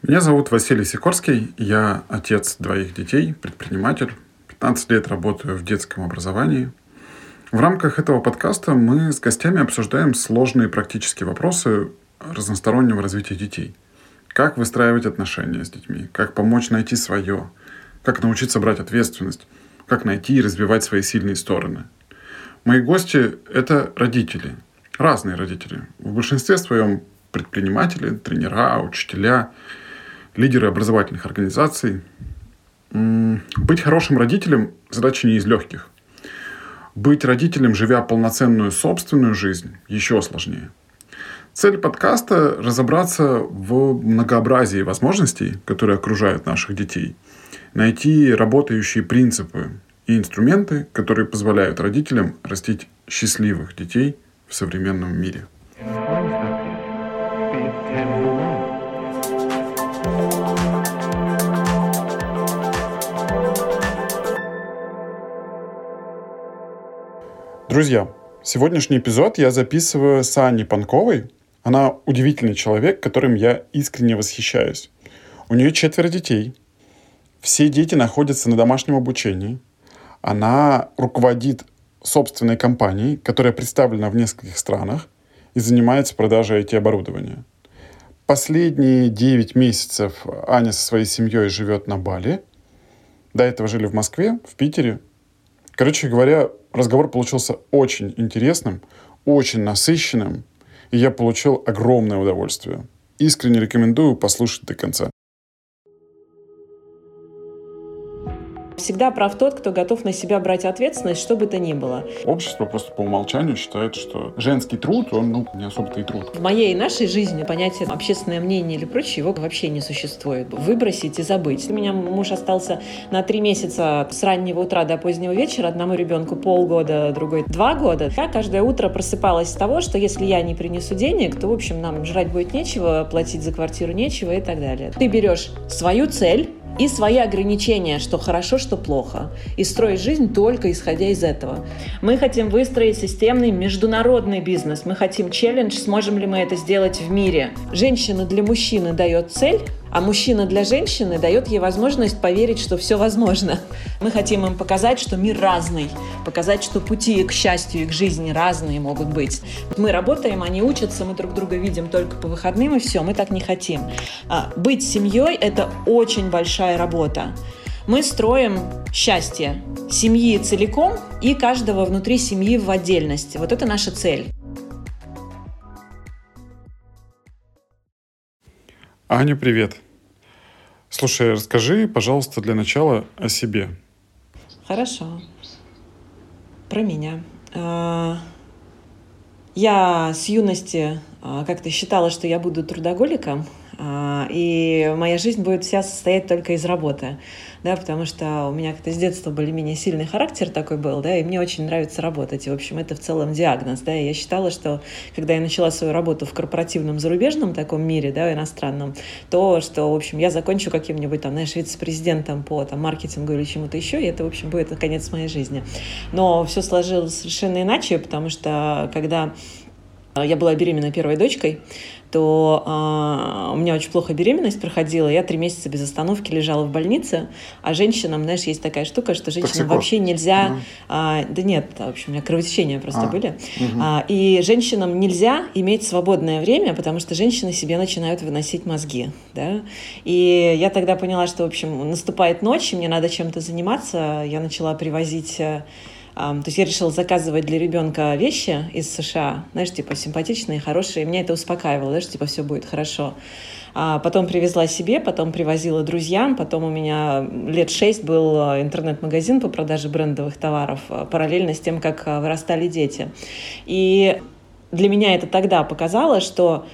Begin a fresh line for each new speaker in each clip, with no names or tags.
Меня зовут Василий Сикорский, я отец двоих детей, предприниматель, 15 лет работаю в детском образовании. В рамках этого подкаста мы с гостями обсуждаем сложные практические вопросы разностороннего развития детей. Как выстраивать отношения с детьми, как помочь найти свое, как научиться брать ответственность, как найти и развивать свои сильные стороны. Мои гости — это родители, разные родители. В большинстве своем предприниматели, тренера, учителя — лидеры образовательных организаций. Быть хорошим родителем – задача не из легких. Быть родителем, живя полноценную собственную жизнь, еще сложнее. Цель подкаста – разобраться в многообразии возможностей, которые окружают наших детей, найти работающие принципы и инструменты, которые позволяют родителям растить счастливых детей в современном мире. Друзья, сегодняшний эпизод я записываю с Аней Панковой. Она удивительный человек, которым я искренне восхищаюсь. У нее четверо детей. Все дети находятся на домашнем обучении. Она руководит собственной компанией, которая представлена в нескольких странах и занимается продажей IT-оборудования. Последние 9 месяцев Аня со своей семьей живет на Бали. До этого жили в Москве, в Питере. Короче говоря, разговор получился очень интересным, очень насыщенным, и я получил огромное удовольствие. Искренне рекомендую послушать до конца.
Всегда прав тот, кто готов на себя брать ответственность, что бы то ни было.
Общество просто по умолчанию считает, что женский труд, он ну, не особо-то и труд.
В моей и нашей жизни понятие общественное мнение или прочее, его вообще не существует. Выбросить и забыть. У меня муж остался на три месяца с раннего утра до позднего вечера, одному ребенку полгода, другой два года. Я каждое утро просыпалась с того, что если я не принесу денег, то, в общем, нам жрать будет нечего, платить за квартиру нечего и так далее. Ты берешь свою цель, и свои ограничения, что хорошо, что плохо, и строить жизнь только исходя из этого. Мы хотим выстроить системный международный бизнес. Мы хотим челлендж, сможем ли мы это сделать в мире. Женщина для мужчины дает цель, а мужчина для женщины дает ей возможность поверить, что все возможно. Мы хотим им показать, что мир разный, показать, что пути к счастью и к жизни разные могут быть. Мы работаем, они учатся, мы друг друга видим только по выходным, и все, мы так не хотим. А, быть семьей – это очень большая работа. Мы строим счастье семьи целиком и каждого внутри семьи в отдельности. Вот это наша цель.
Аня, привет. Слушай, расскажи, пожалуйста, для начала о себе.
Хорошо. Про меня. А, я с юности а, как-то считала, что я буду трудоголиком, и моя жизнь будет вся состоять только из работы да, потому что у меня как-то с детства более-менее сильный характер такой был, да, и мне очень нравится работать, и, в общем, это в целом диагноз, да, и я считала, что когда я начала свою работу в корпоративном зарубежном таком мире, да, иностранном, то, что, в общем, я закончу каким-нибудь там, знаешь, вице-президентом по там маркетингу или чему-то еще, и это, в общем, будет конец моей жизни. Но все сложилось совершенно иначе, потому что когда я была беременна первой дочкой, то э, у меня очень плохо беременность проходила. Я три месяца без остановки лежала в больнице. А женщинам, знаешь, есть такая штука, что женщинам Токсикоз. вообще нельзя... Угу. А, да нет, в общем, у меня кровотечения просто а, были. Угу. А, и женщинам нельзя иметь свободное время, потому что женщины себе начинают выносить мозги. Да? И я тогда поняла, что, в общем, наступает ночь, и мне надо чем-то заниматься. Я начала привозить э, то есть я решила заказывать для ребенка вещи из США, знаешь, типа симпатичные, хорошие. Меня это успокаивало, знаешь, типа все будет хорошо. А потом привезла себе, потом привозила друзьям, потом у меня лет шесть был а, интернет-магазин по продаже брендовых товаров, а, параллельно с тем, как а, вырастали дети. И для меня это тогда показало, что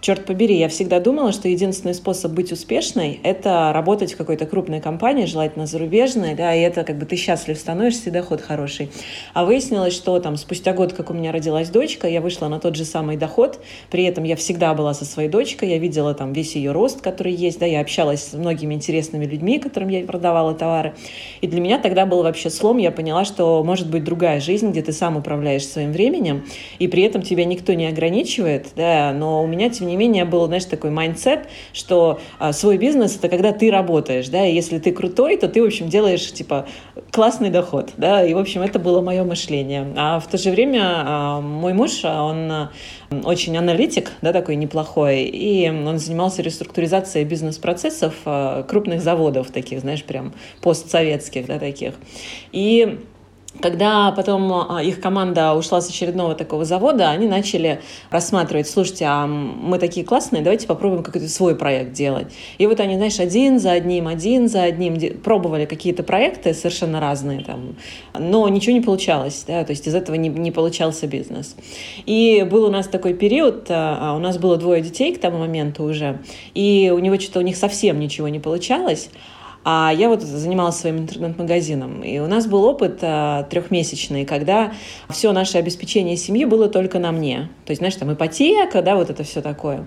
Черт побери, я всегда думала, что единственный способ быть успешной – это работать в какой-то крупной компании, желательно зарубежной, да, и это как бы ты счастлив становишься, и доход хороший. А выяснилось, что там спустя год, как у меня родилась дочка, я вышла на тот же самый доход, при этом я всегда была со своей дочкой, я видела там весь ее рост, который есть, да, я общалась с многими интересными людьми, которым я продавала товары, и для меня тогда был вообще слом, я поняла, что может быть другая жизнь, где ты сам управляешь своим временем, и при этом тебя никто не ограничивает, да, но у меня, тем не менее, был, знаешь, такой mindset, что а, свой бизнес – это когда ты работаешь, да, и если ты крутой, то ты, в общем, делаешь, типа, классный доход, да, и, в общем, это было мое мышление. А в то же время а, мой муж, он а, очень аналитик, да, такой неплохой, и он занимался реструктуризацией бизнес-процессов а, крупных заводов таких, знаешь, прям постсоветских, да, таких. И когда потом а, их команда ушла с очередного такого завода, они начали рассматривать, слушайте, а мы такие классные, давайте попробуем какой-то свой проект делать. И вот они, знаешь, один за одним, один за одним пробовали какие-то проекты совершенно разные, там, но ничего не получалось, да, то есть из этого не, не получался бизнес. И был у нас такой период, а, у нас было двое детей к тому моменту уже, и у него что-то у них совсем ничего не получалось, а я вот занималась своим интернет-магазином. И у нас был опыт а, трехмесячный, когда все наше обеспечение семьи было только на мне. То есть, знаешь, там ипотека, да, вот это все такое.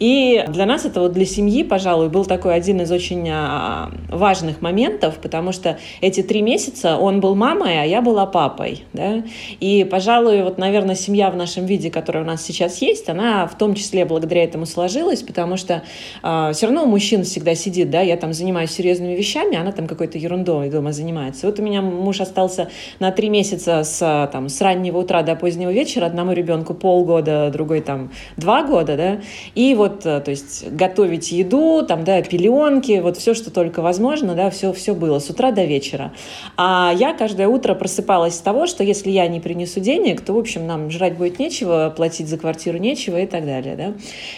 И для нас это вот для семьи, пожалуй, был такой один из очень а, важных моментов, потому что эти три месяца он был мамой, а я была папой, да. И, пожалуй, вот, наверное, семья в нашем виде, которая у нас сейчас есть, она в том числе благодаря этому сложилась, потому что а, все равно у мужчин всегда сидит, да, я там занимаюсь серьезными серьезными вещами, она там какой-то ерундой дома занимается. Вот у меня муж остался на три месяца с, там, с раннего утра до позднего вечера, одному ребенку полгода, другой там два года, да, и вот, э, то есть, готовить еду, там, да, пеленки, вот все, что только возможно, да, все, все было с утра до вечера. А я каждое утро просыпалась с того, что если я не принесу денег, то, в общем, нам жрать будет нечего, платить за квартиру нечего и так далее, да.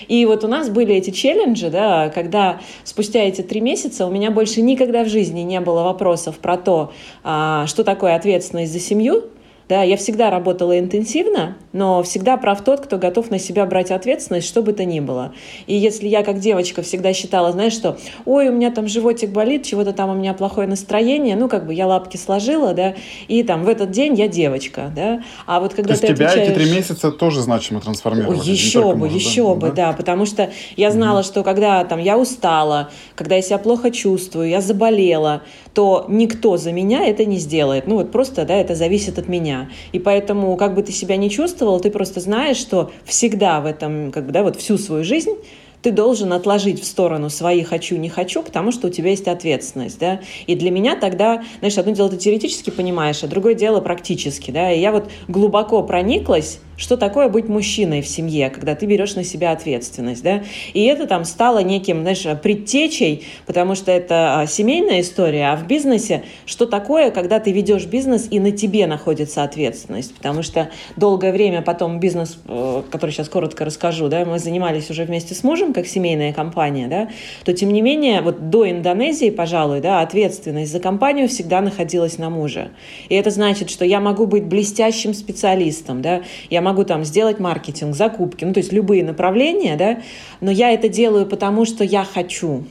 И вот у нас были эти челленджи, да, когда спустя эти три месяца у меня больше никогда в жизни не было вопросов про то, а, что такое ответственность за семью, да, я всегда работала интенсивно, но всегда прав тот, кто готов на себя брать ответственность, что бы то ни было. И если я как девочка всегда считала, знаешь, что ой, у меня там животик болит, чего-то там у меня плохое настроение, ну, как бы я лапки сложила, да, и там в этот день я девочка, да.
А вот когда То ты тебя отвечаешь... эти три месяца тоже значимо трансформировали?
Еще бы, может, еще да? бы, да, потому что я знала, mm что когда там я устала, когда я себя плохо чувствую, я заболела, то никто за меня это не сделает. Ну, вот просто, да, это зависит от меня меня. И поэтому, как бы ты себя не чувствовал, ты просто знаешь, что всегда в этом, как бы, да, вот всю свою жизнь ты должен отложить в сторону свои «хочу, не хочу», потому что у тебя есть ответственность, да, и для меня тогда, знаешь, одно дело ты теоретически понимаешь, а другое дело практически, да, и я вот глубоко прониклась что такое быть мужчиной в семье, когда ты берешь на себя ответственность, да, и это там стало неким, знаешь, предтечей, потому что это а, семейная история, а в бизнесе что такое, когда ты ведешь бизнес и на тебе находится ответственность, потому что долгое время потом бизнес, э, который сейчас коротко расскажу, да, мы занимались уже вместе с мужем, как семейная компания, да, то тем не менее, вот до Индонезии, пожалуй, да, ответственность за компанию всегда находилась на муже, и это значит, что я могу быть блестящим специалистом, да, я могу там сделать маркетинг, закупки, ну, то есть любые направления, да, но я это делаю потому, что я хочу.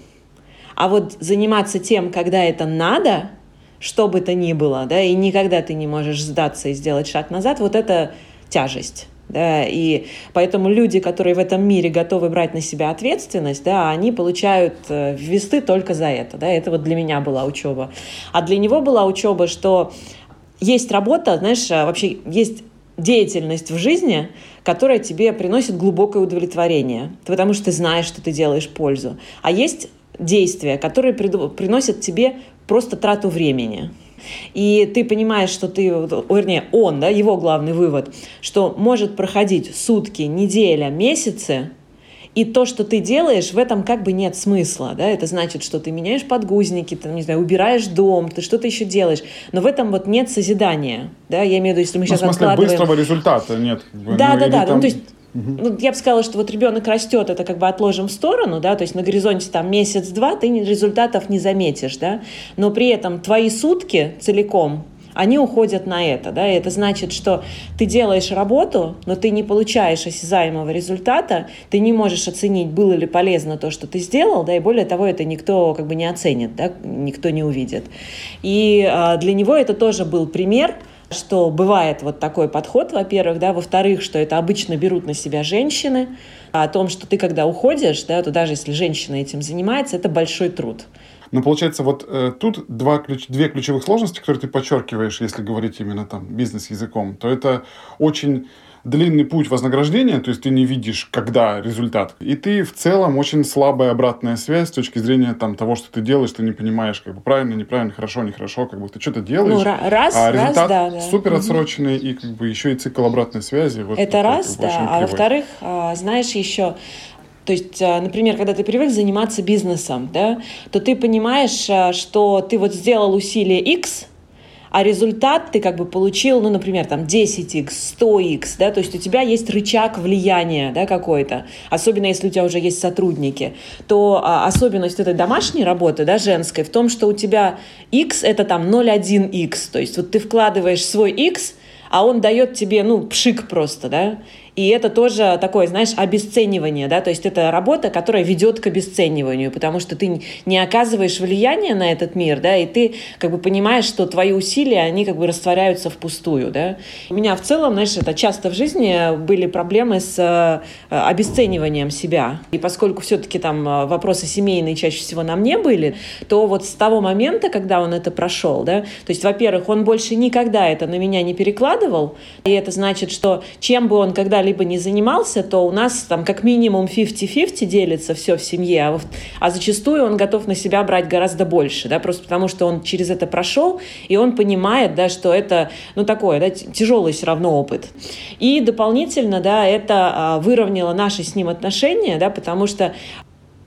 А вот заниматься тем, когда это надо, что бы то ни было, да, и никогда ты не можешь сдаться и сделать шаг назад, вот это тяжесть. Да, и поэтому люди, которые в этом мире готовы брать на себя ответственность, да, они получают э, весты только за это. Да, это вот для меня была учеба. А для него была учеба, что есть работа, знаешь, а вообще есть деятельность в жизни, которая тебе приносит глубокое удовлетворение, потому что ты знаешь, что ты делаешь пользу. А есть действия, которые приносят тебе просто трату времени. И ты понимаешь, что ты, вернее, он, да, его главный вывод, что может проходить сутки, неделя, месяцы, и то, что ты делаешь, в этом как бы нет смысла. Да? Это значит, что ты меняешь подгузники, ты, не знаю, убираешь дом, ты что-то еще делаешь. Но в этом вот нет созидания. Да? Я имею в виду, если мы сейчас
ну, в смысле, откладываем... быстрого результата нет.
Да, ну, да, да. Там... Ну, то есть ну, я бы сказала, что вот ребенок растет, это как бы отложим в сторону, да, то есть на горизонте там месяц-два ты результатов не заметишь, да, но при этом твои сутки целиком они уходят на это. Да? И это значит, что ты делаешь работу, но ты не получаешь осязаемого результата, ты не можешь оценить, было ли полезно то, что ты сделал, да, и более того, это никто как бы не оценит, да, никто не увидит. И а, для него это тоже был пример, что бывает вот такой подход, во-первых, да, во-вторых, что это обычно берут на себя женщины, а о том, что ты когда уходишь, да, то даже если женщина этим занимается, это большой труд.
Но получается, вот э, тут два ключ, две ключевых сложности, которые ты подчеркиваешь, если говорить именно там бизнес-языком, то это очень длинный путь вознаграждения, то есть ты не видишь, когда результат, и ты в целом очень слабая обратная связь с точки зрения там, того, что ты делаешь, ты не понимаешь, как бы правильно, неправильно, хорошо, нехорошо, как бы ты что-то делаешь,
ну, раз,
а результат
раз, да, да.
супер отсроченный, угу. и как бы еще и цикл обратной связи.
Вот это такой, раз, как бы, да, а во-вторых, а, знаешь, еще то есть, а, например, когда ты привык заниматься бизнесом, да, то ты понимаешь, а, что ты вот сделал усилие X, а результат ты как бы получил, ну, например, там 10x, 100x, да, то есть у тебя есть рычаг влияния, да, какой-то, особенно если у тебя уже есть сотрудники, то а, особенность этой домашней работы, да, женской, в том, что у тебя x это там 0,1x, то есть вот ты вкладываешь свой x, а он дает тебе, ну, пшик просто, да, и это тоже такое, знаешь, обесценивание, да, то есть это работа, которая ведет к обесцениванию, потому что ты не оказываешь влияния на этот мир, да, и ты как бы понимаешь, что твои усилия, они как бы растворяются впустую, да. У меня в целом, знаешь, это часто в жизни были проблемы с э, обесцениванием себя. И поскольку все-таки там э, вопросы семейные чаще всего на мне были, то вот с того момента, когда он это прошел, да, то есть, во-первых, он больше никогда это на меня не перекладывал, и это значит, что чем бы он когда когда-либо не занимался, то у нас там как минимум 50-50 делится все в семье, а, а зачастую он готов на себя брать гораздо больше, да, просто потому что он через это прошел, и он понимает, да, что это, ну, такое, да, тяжелый все равно опыт. И дополнительно, да, это а, выровняло наши с ним отношения, да, потому что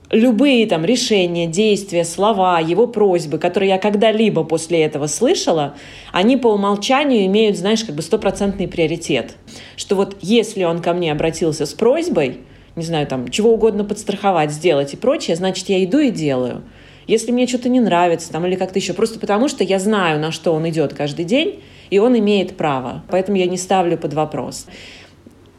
любые там решения, действия, слова, его просьбы, которые я когда-либо после этого слышала, они по умолчанию имеют, знаешь, как бы стопроцентный приоритет. Что вот если он ко мне обратился с просьбой, не знаю, там, чего угодно подстраховать, сделать и прочее, значит, я иду и делаю. Если мне что-то не нравится там, или как-то еще, просто потому что я знаю, на что он идет каждый день, и он имеет право. Поэтому я не ставлю под вопрос.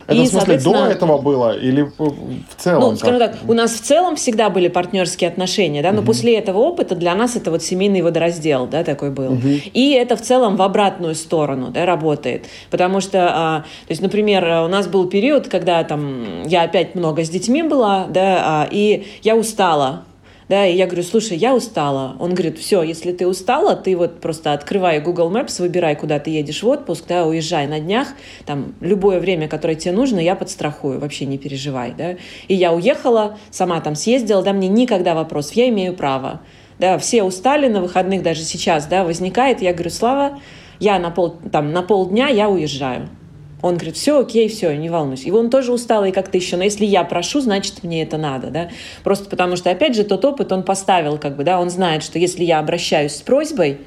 Это и, в смысле до этого было или в целом?
Ну, скажем так, у нас в целом всегда были партнерские отношения, да, но угу. после этого опыта для нас это вот семейный водораздел, да, такой был. Угу. И это в целом в обратную сторону, да, работает, потому что, а, то есть, например, у нас был период, когда там я опять много с детьми была, да, а, и я устала, да, и я говорю, слушай, я устала. Он говорит, все, если ты устала, ты вот просто открывай Google Maps, выбирай, куда ты едешь в отпуск, да, уезжай на днях, там, любое время, которое тебе нужно, я подстрахую, вообще не переживай, да. И я уехала, сама там съездила, да, мне никогда вопросов, я имею право. Да, все устали на выходных, даже сейчас, да, возникает, я говорю, Слава, я на, пол, там, на полдня я уезжаю. Он говорит, все окей, все, не волнуйся. И он тоже устал и как-то еще, но если я прошу, значит, мне это надо, да. Просто потому что, опять же, тот опыт он поставил, как бы, да, он знает, что если я обращаюсь с просьбой,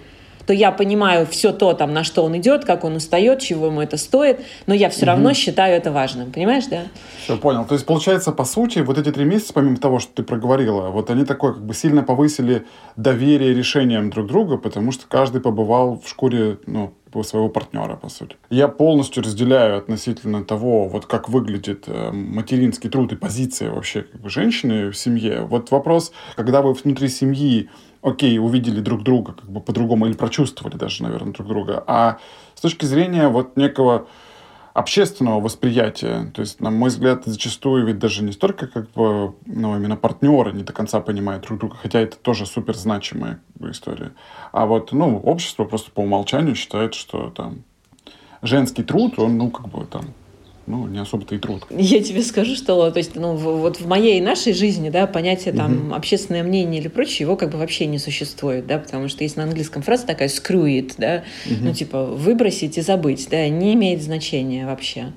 то я понимаю все то, там, на что он идет, как он устает, чего ему это стоит, но я все угу. равно считаю это важным. Понимаешь, да?
Все, понял. То есть, получается, по сути, вот эти три месяца, помимо того, что ты проговорила, вот они такое как бы сильно повысили доверие решениям друг друга, потому что каждый побывал в шкуре, ну, своего партнера, по сути. Я полностью разделяю относительно того, вот как выглядит э, материнский труд и позиция вообще как бы женщины в семье. Вот вопрос, когда вы внутри семьи окей, увидели друг друга как бы по-другому или прочувствовали даже, наверное, друг друга, а с точки зрения вот некого общественного восприятия. То есть, на мой взгляд, зачастую ведь даже не столько как бы, ну, именно партнеры не до конца понимают друг друга, хотя это тоже супер значимая история. А вот, ну, общество просто по умолчанию считает, что там женский труд, он, ну, как бы там ну, не особо-то и труд.
Я тебе скажу, что то есть, ну, вот в моей и нашей жизни, да, понятие там угу. общественное мнение или прочее, его как бы вообще не существует, да, потому что есть на английском фраза такая screw it, да, угу. ну, типа, выбросить и забыть, да, не имеет значения вообще.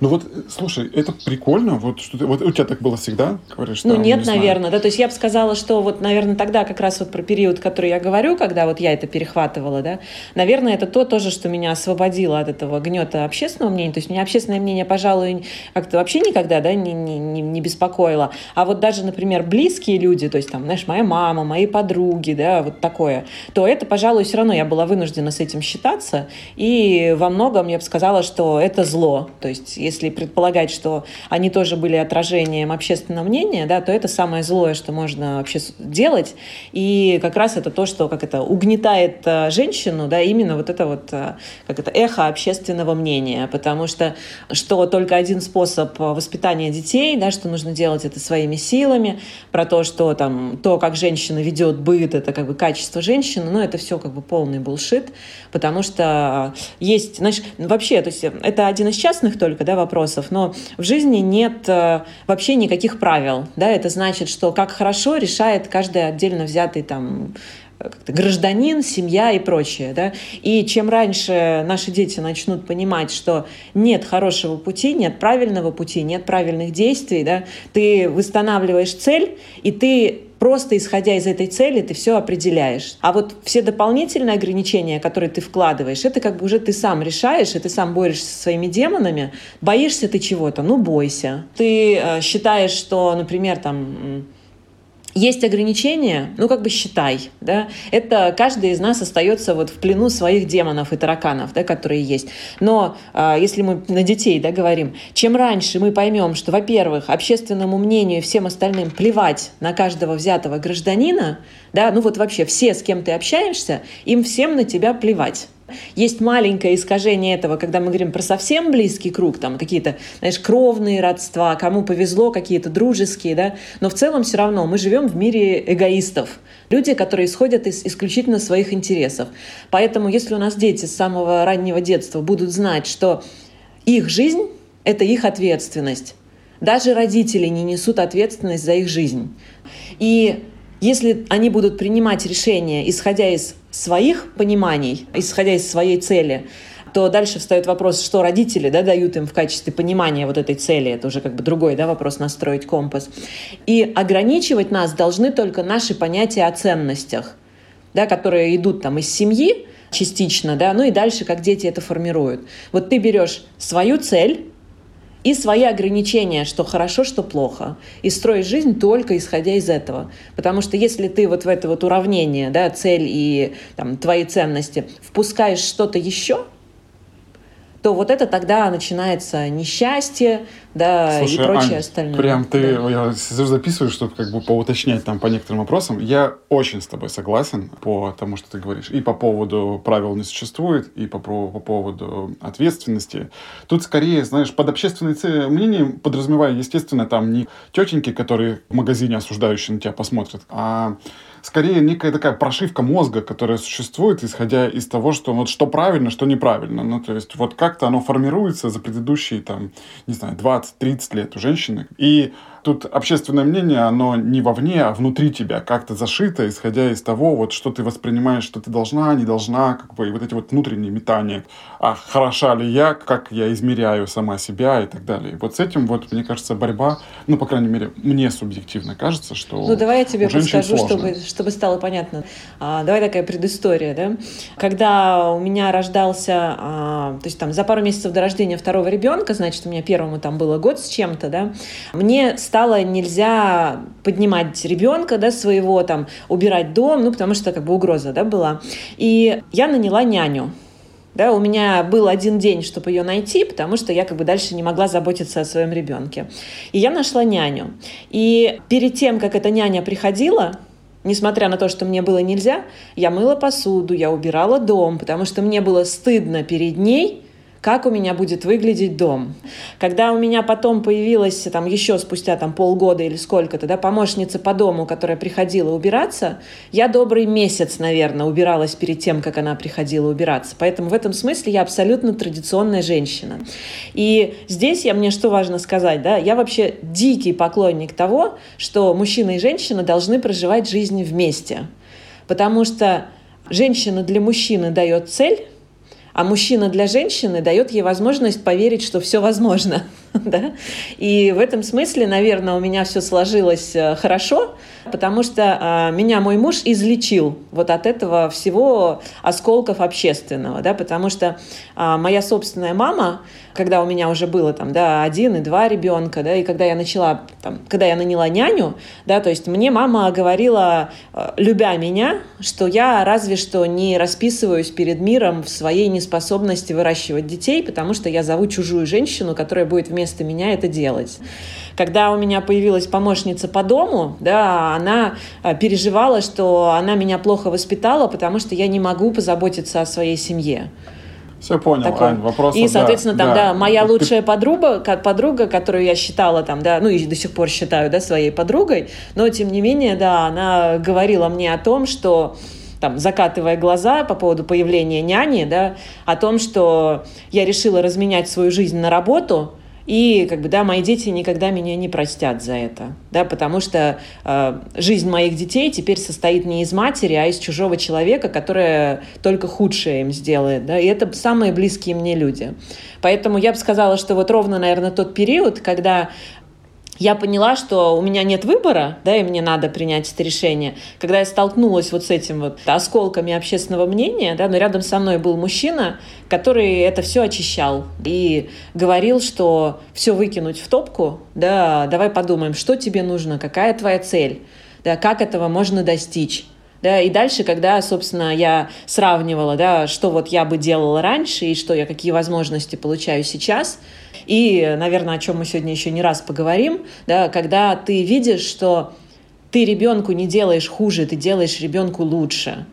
Ну вот, слушай, это прикольно. Вот, что ты, вот у тебя так было всегда, говоришь?
Ну нет, не наверное, да. То есть я бы сказала, что вот, наверное, тогда как раз вот про период, который я говорю, когда вот я это перехватывала, да, наверное, это то тоже, что меня освободило от этого гнета общественного мнения. То есть меня общественное мнение, пожалуй, как-то вообще никогда, да, не, не, не беспокоило. А вот даже, например, близкие люди, то есть там, знаешь, моя мама, мои подруги, да, вот такое, то это, пожалуй, все равно я была вынуждена с этим считаться. И во многом я бы сказала, что это зло. То есть если предполагать, что они тоже были отражением общественного мнения, да, то это самое злое, что можно вообще делать. И как раз это то, что как это угнетает э, женщину, да, именно вот это вот э, как это эхо общественного мнения, потому что что только один способ воспитания детей, да, что нужно делать это своими силами, про то, что там то, как женщина ведет быт, это как бы качество женщины, но это все как бы полный булшит, потому что есть, знаешь, вообще, то есть это один из частных только несколько да, вопросов, но в жизни нет э, вообще никаких правил. Да? Это значит, что как хорошо решает каждый отдельно взятый там гражданин, семья и прочее. Да? И чем раньше наши дети начнут понимать, что нет хорошего пути, нет правильного пути, нет правильных действий, да? ты восстанавливаешь цель, и ты просто исходя из этой цели ты все определяешь. А вот все дополнительные ограничения, которые ты вкладываешь, это как бы уже ты сам решаешь, и ты сам борешься со своими демонами. Боишься ты чего-то? Ну, бойся. Ты э, считаешь, что, например, там есть ограничения, ну как бы считай, да, это каждый из нас остается вот в плену своих демонов и тараканов, да, которые есть. Но э, если мы на детей, да, говорим, чем раньше мы поймем, что, во-первых, общественному мнению и всем остальным плевать на каждого взятого гражданина, да, ну вот вообще все, с кем ты общаешься, им всем на тебя плевать. Есть маленькое искажение этого, когда мы говорим про совсем близкий круг, там какие-то, знаешь, кровные родства, кому повезло, какие-то дружеские, да, но в целом все равно мы живем в мире эгоистов, люди, которые исходят из исключительно своих интересов. Поэтому если у нас дети с самого раннего детства будут знать, что их жизнь — это их ответственность, даже родители не несут ответственность за их жизнь. И если они будут принимать решения, исходя из своих пониманий, исходя из своей цели, то дальше встает вопрос, что родители да, дают им в качестве понимания вот этой цели. Это уже как бы другой да, вопрос настроить компас. И ограничивать нас должны только наши понятия о ценностях, да, которые идут там из семьи частично, да, ну и дальше как дети это формируют. Вот ты берешь свою цель, и свои ограничения, что хорошо, что плохо, и строить жизнь только исходя из этого. Потому что если ты вот в это вот уравнение, да, цель и там, твои ценности, впускаешь что-то еще, то вот это тогда начинается несчастье, да, Слушай, и прочее Ань, остальное.
Прям ты, да. я записываю, чтобы как бы поуточнять там по некоторым вопросам. Я очень с тобой согласен по тому, что ты говоришь. И по поводу правил не существует, и по, по поводу ответственности. Тут скорее, знаешь, под общественное мнение подразумевая, естественно, там не тетеньки, которые в магазине осуждающие на тебя посмотрят, а скорее некая такая прошивка мозга, которая существует, исходя из того, что вот что правильно, что неправильно. Ну, то есть вот как-то оно формируется за предыдущие, там, не знаю, 20-30 лет у женщины. И тут общественное мнение, оно не вовне, а внутри тебя, как-то зашито, исходя из того, вот, что ты воспринимаешь, что ты должна, не должна, как бы, и вот эти вот внутренние метания. А хороша ли я, как я измеряю сама себя и так далее. И вот с этим, вот, мне кажется, борьба, ну, по крайней мере, мне субъективно кажется, что
Ну, давай я тебе подскажу, чтобы, чтобы стало понятно. А, давай такая предыстория, да. Когда у меня рождался, а, то есть там за пару месяцев до рождения второго ребенка, значит, у меня первому там было год с чем-то, да, мне стало нельзя поднимать ребенка, да, своего, там, убирать дом, ну, потому что как бы угроза, да, была. И я наняла няню. Да, у меня был один день, чтобы ее найти, потому что я как бы дальше не могла заботиться о своем ребенке. И я нашла няню. И перед тем, как эта няня приходила, Несмотря на то, что мне было нельзя, я мыла посуду, я убирала дом, потому что мне было стыдно перед ней как у меня будет выглядеть дом. Когда у меня потом появилась там еще спустя там полгода или сколько-то, да, помощница по дому, которая приходила убираться, я добрый месяц, наверное, убиралась перед тем, как она приходила убираться. Поэтому в этом смысле я абсолютно традиционная женщина. И здесь я мне что важно сказать, да, я вообще дикий поклонник того, что мужчина и женщина должны проживать жизнь вместе. Потому что женщина для мужчины дает цель, а мужчина для женщины дает ей возможность поверить, что все возможно. да? И в этом смысле, наверное, у меня все сложилось э, хорошо, потому что а, меня мой муж излечил вот от этого всего осколков общественного, да, потому что а, моя собственная мама, когда у меня уже было там, да, один и два ребенка, да, и когда я начала, там, когда я наняла няню, да, то есть мне мама говорила, э, любя меня, что я разве что не расписываюсь перед миром в своей неспособности выращивать детей, потому что я зову чужую женщину, которая будет вместо меня это делать. Когда у меня появилась помощница по дому, да, она э, переживала, что она меня плохо воспитала, потому что я не могу позаботиться о своей семье.
Все понял, Такой. Ань, вопрос.
И, соответственно, да, там, да, да моя лучшая подруга, как подруга, которую я считала там, да, ну и до сих пор считаю, да, своей подругой, но тем не менее, да, она говорила мне о том, что там, закатывая глаза по поводу появления няни, да, о том, что я решила разменять свою жизнь на работу, и как бы, да, мои дети никогда меня не простят за это, да, потому что э, жизнь моих детей теперь состоит не из матери, а из чужого человека, которая только худшее им сделает, да, и это самые близкие мне люди. Поэтому я бы сказала, что вот ровно, наверное, тот период, когда я поняла, что у меня нет выбора, да, и мне надо принять это решение. Когда я столкнулась вот с этим вот осколками общественного мнения, да, но рядом со мной был мужчина, который это все очищал и говорил, что все выкинуть в топку, да, давай подумаем, что тебе нужно, какая твоя цель, да, как этого можно достичь. Да, и дальше, когда, собственно, я сравнивала, да, что вот я бы делала раньше и что я, какие возможности получаю сейчас, и, наверное, о чем мы сегодня еще не раз поговорим, да, когда ты видишь, что ты ребенку не делаешь хуже, ты делаешь ребенку лучше.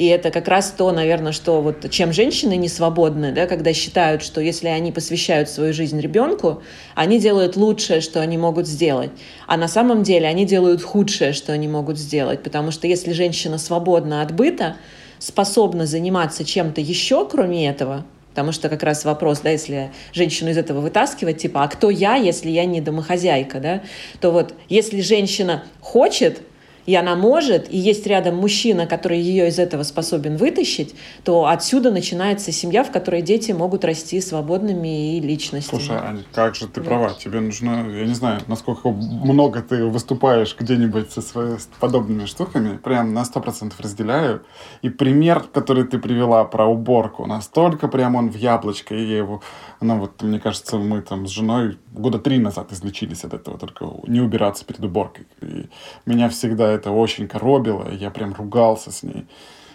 И это как раз то, наверное, что вот чем женщины не свободны, да, когда считают, что если они посвящают свою жизнь ребенку, они делают лучшее, что они могут сделать. А на самом деле они делают худшее, что они могут сделать. Потому что если женщина свободна от быта, способна заниматься чем-то еще, кроме этого, Потому что как раз вопрос, да, если женщину из этого вытаскивать, типа, а кто я, если я не домохозяйка, да, то вот если женщина хочет и она может, и есть рядом мужчина, который ее из этого способен вытащить, то отсюда начинается семья, в которой дети могут расти свободными и личностями.
Слушай, Аня, как же ты да. права, тебе нужно, я не знаю, насколько много ты выступаешь где-нибудь со своими подобными штуками, прям на сто процентов разделяю. И пример, который ты привела про уборку, настолько прям он в яблочко, и я его, ну вот, мне кажется, мы там с женой года три назад излечились от этого, только не убираться перед уборкой. И меня всегда это очень коробило, я прям ругался с ней.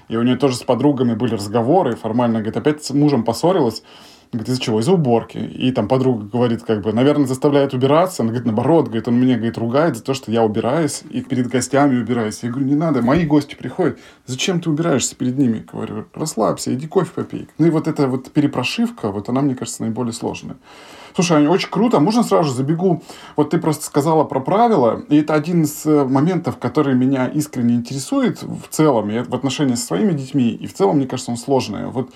И у нее тоже с подругами были разговоры, формально, говорит, опять с мужем поссорилась, Говорит, из-за чего? Из-за уборки. И там подруга говорит, как бы, наверное, заставляет убираться. Она говорит, наоборот, говорит, он меня, говорит, ругает за то, что я убираюсь и перед гостями убираюсь. Я говорю, не надо, мои гости приходят. Зачем ты убираешься перед ними? Говорю, расслабься, иди кофе попей. Ну и вот эта вот перепрошивка, вот она, мне кажется, наиболее сложная. Слушай, Аня, очень круто. Можно сразу забегу? Вот ты просто сказала про правила, и это один из э, моментов, который меня искренне интересует в целом, и в отношении со своими детьми, и в целом, мне кажется, он сложный. Вот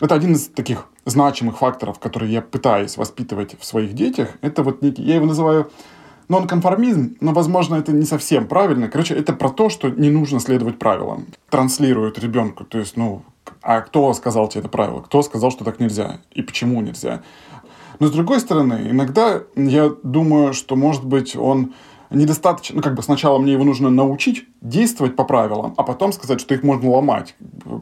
это один из таких значимых факторов, которые я пытаюсь воспитывать в своих детях. Это вот некий, я его называю нонконформизм, но, возможно, это не совсем правильно. Короче, это про то, что не нужно следовать правилам. Транслируют ребенку. То есть, ну, а кто сказал тебе это правило? Кто сказал, что так нельзя? И почему нельзя? Но, с другой стороны, иногда я думаю, что, может быть, он недостаточно, ну, как бы сначала мне его нужно научить действовать по правилам, а потом сказать, что их можно ломать.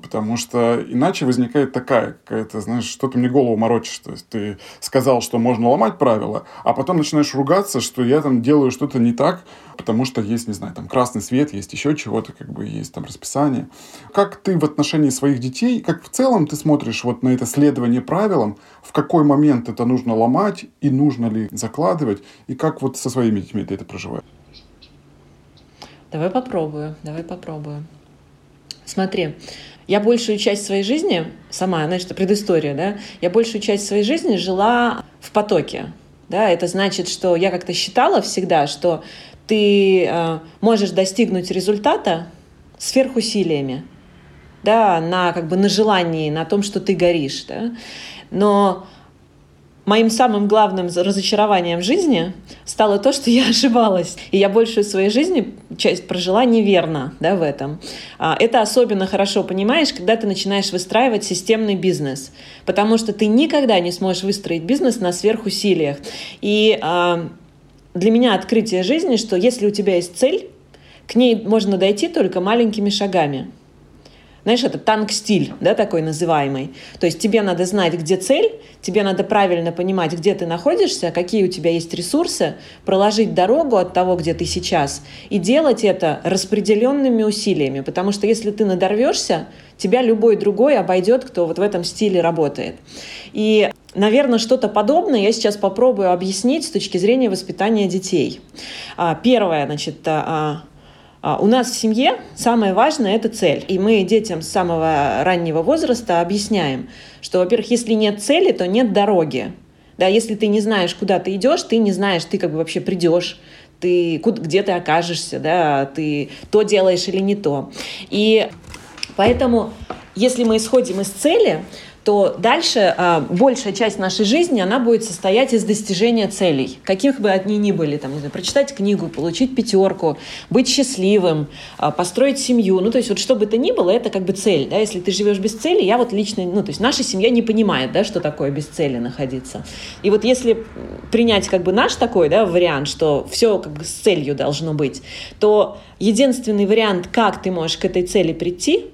Потому что иначе возникает такая какая-то, знаешь, что ты мне голову морочишь. То есть ты сказал, что можно ломать правила, а потом начинаешь ругаться, что я там делаю что-то не так, потому что есть, не знаю, там красный свет, есть еще чего-то, как бы есть там расписание. Как ты в отношении своих детей, как в целом ты смотришь вот на это следование правилам, в какой момент это нужно ломать и нужно ли закладывать, и как вот со своими детьми ты это проживаешь?
Давай попробую, давай попробую. Смотри, я большую часть своей жизни, сама, это предыстория, да, я большую часть своей жизни жила в потоке. Да, это значит, что я как-то считала всегда, что ты э, можешь достигнуть результата сверхусилиями, да, на как бы на желании, на том, что ты горишь, да. Но моим самым главным разочарованием в жизни стало то, что я ошибалась. И я большую своей жизни часть прожила неверно да, в этом. А, это особенно хорошо понимаешь, когда ты начинаешь выстраивать системный бизнес. Потому что ты никогда не сможешь выстроить бизнес на сверхусилиях. И а, для меня открытие жизни, что если у тебя есть цель, к ней можно дойти только маленькими шагами. Знаешь, это танк-стиль, да, такой называемый. То есть тебе надо знать, где цель, тебе надо правильно понимать, где ты находишься, какие у тебя есть ресурсы, проложить дорогу от того, где ты сейчас, и делать это распределенными усилиями. Потому что если ты надорвешься, тебя любой другой обойдет, кто вот в этом стиле работает. И Наверное, что-то подобное я сейчас попробую объяснить с точки зрения воспитания детей. А, первое, значит, а, а, у нас в семье самое важное – это цель. И мы детям с самого раннего возраста объясняем, что, во-первых, если нет цели, то нет дороги. Да, если ты не знаешь, куда ты идешь, ты не знаешь, ты как бы вообще придешь, ты, где ты окажешься, да, ты то делаешь или не то. И Поэтому, если мы исходим из цели, то дальше а, большая часть нашей жизни, она будет состоять из достижения целей, каких бы они ни были, там, не знаю, прочитать книгу, получить пятерку, быть счастливым, а, построить семью, ну, то есть вот что бы то ни было, это как бы цель, да, если ты живешь без цели, я вот лично, ну, то есть наша семья не понимает, да, что такое без цели находиться. И вот если принять как бы наш такой, да, вариант, что все как бы с целью должно быть, то единственный вариант, как ты можешь к этой цели прийти,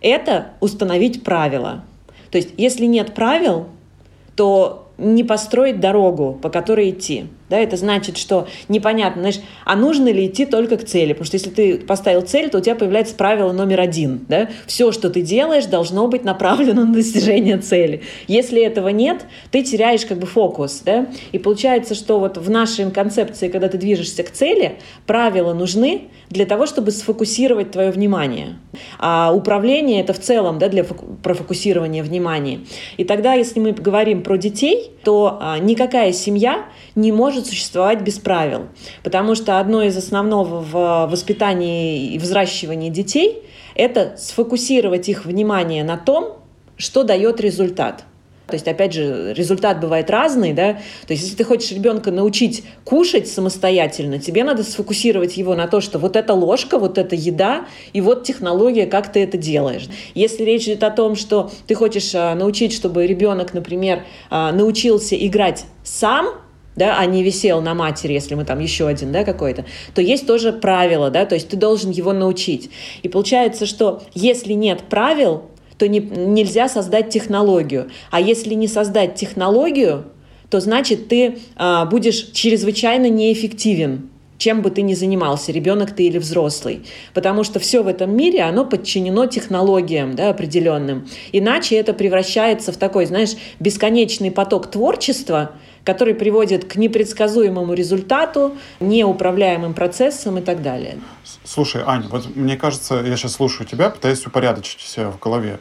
это установить правила. То есть, если нет правил, то не построить дорогу, по которой идти. Да, это значит, что непонятно, знаешь, а нужно ли идти только к цели? Потому что если ты поставил цель, то у тебя появляется правило номер один. Да? Все, что ты делаешь, должно быть направлено на достижение цели. Если этого нет, ты теряешь как бы фокус. Да? И получается, что вот в нашей концепции, когда ты движешься к цели, правила нужны для того, чтобы сфокусировать твое внимание. А управление — это в целом да, для профокусирования внимания. И тогда, если мы говорим про детей, то а, никакая семья не может существовать без правил. Потому что одно из основного в воспитании и взращивании детей – это сфокусировать их внимание на том, что дает результат. То есть, опять же, результат бывает разный, да. То есть, если ты хочешь ребенка научить кушать самостоятельно, тебе надо сфокусировать его на то, что вот эта ложка, вот эта еда, и вот технология, как ты это делаешь. Если речь идет о том, что ты хочешь а, научить, чтобы ребенок, например, а, научился играть сам, да, а не висел на матери, если мы там еще один, да, какой-то, то есть тоже правило, да, то есть ты должен его научить. И получается, что если нет правил, то не, нельзя создать технологию. А если не создать технологию, то значит ты а, будешь чрезвычайно неэффективен чем бы ты ни занимался, ребенок ты или взрослый. Потому что все в этом мире, оно подчинено технологиям да, определенным. Иначе это превращается в такой, знаешь, бесконечный поток творчества, который приводит к непредсказуемому результату, неуправляемым процессам и так далее.
Слушай, Аня, вот мне кажется, я сейчас слушаю тебя, пытаюсь упорядочить себя в голове.